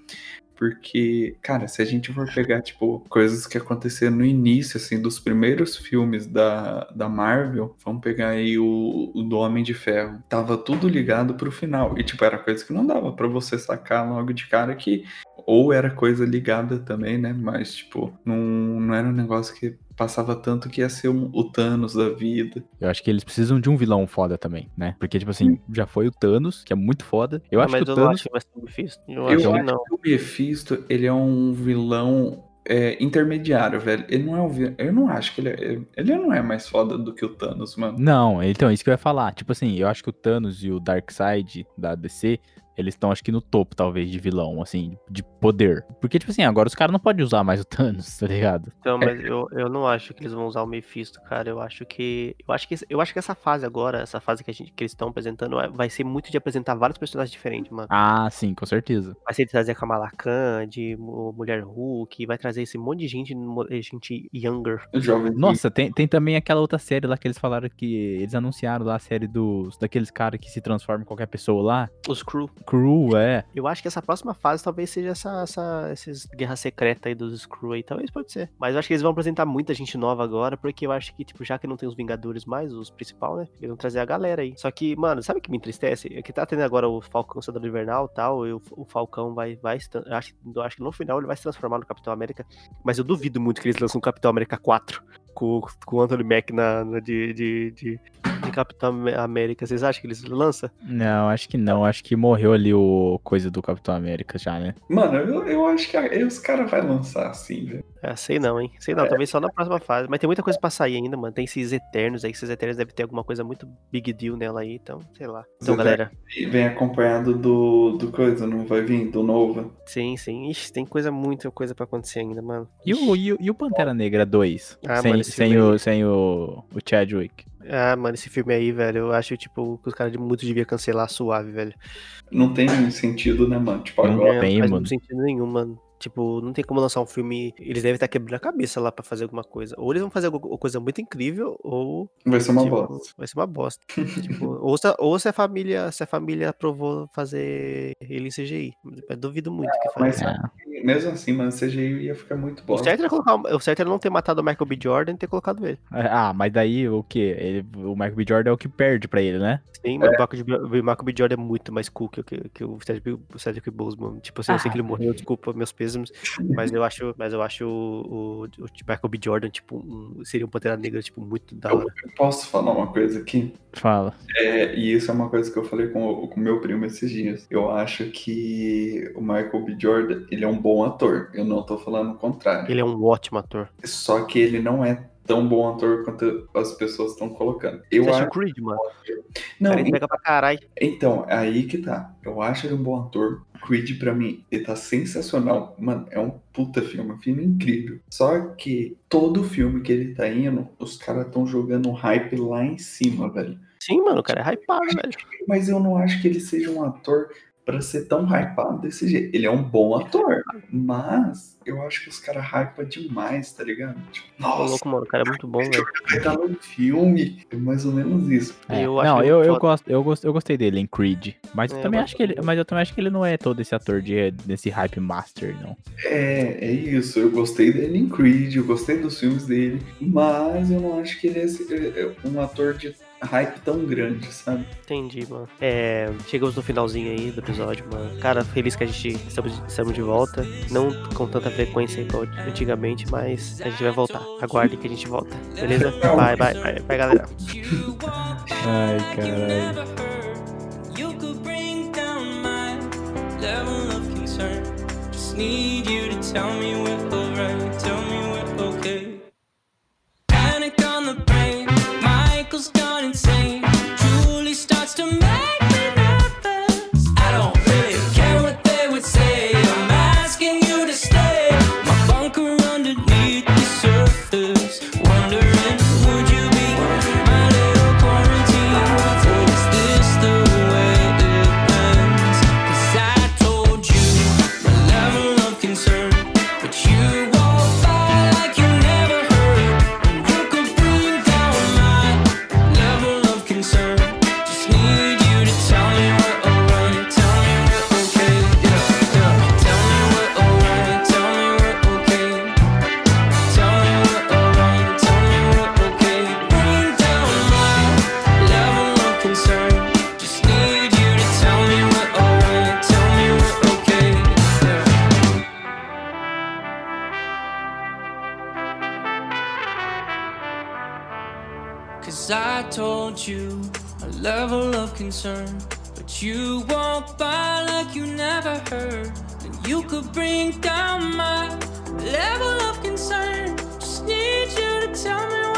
Porque, cara, se a gente for pegar, tipo, coisas que aconteceram no início, assim, dos primeiros filmes da, da Marvel, vamos pegar aí o, o do Homem de Ferro. Tava tudo ligado pro final. E, tipo, era coisa que não dava pra você sacar logo de cara que ou era coisa ligada também, né? Mas, tipo, não, não era um negócio que passava tanto que ia ser um- o Thanos da vida. Eu acho que eles precisam de um vilão foda também, né? Porque, tipo assim, já foi o Thanos, que é muito foda. Eu Ah, acho mas que o eu não Thanos. acho que vai ser o Mephisto. Eu, Eu acho que acho não. que o Mephisto, ele é um vilão é, intermediário, velho. Ele não é um vilão. Eu não acho que ele é. Ele não é mais foda do que o Thanos, mano. Não, então, isso que eu ia falar. Tipo assim, eu acho que o Thanos e o Darkseid da DC, eles estão, acho que, no topo, talvez, de vilão, assim, de poder. Porque, tipo assim, agora os caras não podem usar mais o Thanos, tá ligado? Então, mas eu, eu não acho que eles vão usar o Mephisto, cara. Eu acho que. Eu acho que, eu acho que essa fase agora, essa fase que, a gente, que eles estão apresentando, vai- vai ser muito de apresentar vários personagens diferentes, mano. Ah, sim, com certeza. Vai ser de trazer a Kamala Khan, de Mu- Mulher Hulk, vai trazer esse monte de gente, gente younger. Jovem. Nossa, tem, tem também aquela outra série lá que eles falaram que. Eles anunciaram lá a série dos. daqueles caras que se transformam em qualquer pessoa lá. Os crew. Crew, é. Eu acho que essa próxima fase talvez seja essa, essa esses guerra secreta aí dos Screw aí, talvez pode ser. Mas eu acho que eles vão apresentar muita gente nova agora, porque eu acho que, tipo, já que não tem os Vingadores mais, os principal, né? Eles vão trazer a galera aí. Só que, mano, sabe o que me entristece? É que tá tendo agora o Falcão Soldado Invernal e tal, e o, o Falcão vai, vai eu acho, eu acho que no final ele vai se transformar no Capitão América, mas eu duvido muito que eles lancem um Capitão América 4 com, com o Anthony Mack na, na- de, de, de Capitão América. Vocês acham que eles lançam? Não, acho que não. Acho que morreu ali o coisa do Capitão América já, né? Mano, eu, eu acho que a- os caras vão lançar assim, velho. É, sei não, hein? Sei não, talvez só na próxima fase. Mas tem muita coisa pra sair ainda, mano. Tem esses Eternos aí, esses Eternos devem ter alguma coisa muito big deal nela aí, então, sei lá. Então, Os galera, E vem acompanhado do, do coisa, não vai vir? Do Nova. sim, sim. Ixi, tem coisa, muita coisa pra acontecer ainda, mano. E o, e o, e o Pantera Negra 2? Ah, sem mano, sem, o, aí- sem o, o Chadwick. Ah, mano, esse filme aí, velho, eu acho, tipo, que os caras de muito devia cancelar suave, velho. Não tem sentido, né, mano? Tipo, Não agora. É, tem, não faz mano. sentido nenhum, mano. Tipo, não tem como lançar um filme. Eles devem estar quebrando a cabeça lá pra fazer alguma coisa. Ou eles vão fazer alguma coisa muito incrível, ou Vai ser uma Tipo, bosta. Vai ser uma bosta. tipo, ou, se, ou se a família, se a família aprovou fazer ele em CGI. Eu duvido muito que Mas faça. É. que mesmo assim, mano, CGI ia ficar muito bom. O certo, era colocar, o certo era não ter matado o Michael B. Jordan e ter colocado ele. Ah, mas daí o quê? Ele, o Michael B. Jordan é o que perde pra ele, né? Sim, mas o Michael B- o Michael B. Jordan é muito mais cool que, o- que, que o Cedric, o Cedric Boseman. Tipo assim, eu sei que ele morreu, desculpa meus pêsames, mas eu acho, mas eu acho o, o, o Michael B. Jordan, tipo, um, seria um Pantera Negra, tipo, muito da Eu hora. posso falar uma coisa aqui? Fala. É, e isso é uma coisa que eu falei com o com o meu primo esses dias. Eu acho que o Michael B. Jordan, ele é um bom ator. Eu não tô falando o contrário. Ele é um ótimo ator. Só que ele não é tão bom ator quanto as pessoas estão colocando. Eu Você acha acho. o Creed, mano? Não, ele pega pra caralho. Então, aí que tá. Eu acho ele um bom ator. Creed, pra mim, ele tá sensacional. Mano, é um puta filme, um filme incrível. Só que todo filme que ele tá indo, os caras tão jogando um hype lá em cima, velho. Sim, mano, o cara é hypado, velho. Mas eu não acho que ele seja um ator pra ser tão hypado desse jeito. Ele é um bom ator, mas eu acho que os caras hypam demais, tá ligado? Tipo, nossa, louco, mano, o cara é muito bom, velho. vai estar no filme. É mais ou menos isso. É, Eu não, eu, eu, gosto, eu, gosto, eu gostei dele em Creed. Mas eu É, também eu acho que ele, mas eu também acho que ele não é todo esse ator de, desse hype master, não. É, é isso. Eu gostei dele em Creed, eu gostei dos filmes dele, mas eu não acho que ele é esse- é é um ator de hype tão grande, sabe? Entendi, mano. É, chegamos no finalzinho aí do episódio, mano. Cara, feliz que a gente estamos, estamos de volta. Não com tanta frequência igual antigamente, mas a gente vai voltar. Aguardem que a gente volta. Beleza? Bye, bye, bye, bye galera. Ai, caralho. Need you to tell me we're alright, insane. Concern. But you walk by like you never heard. And you could bring down my level of concern. Just need you to tell me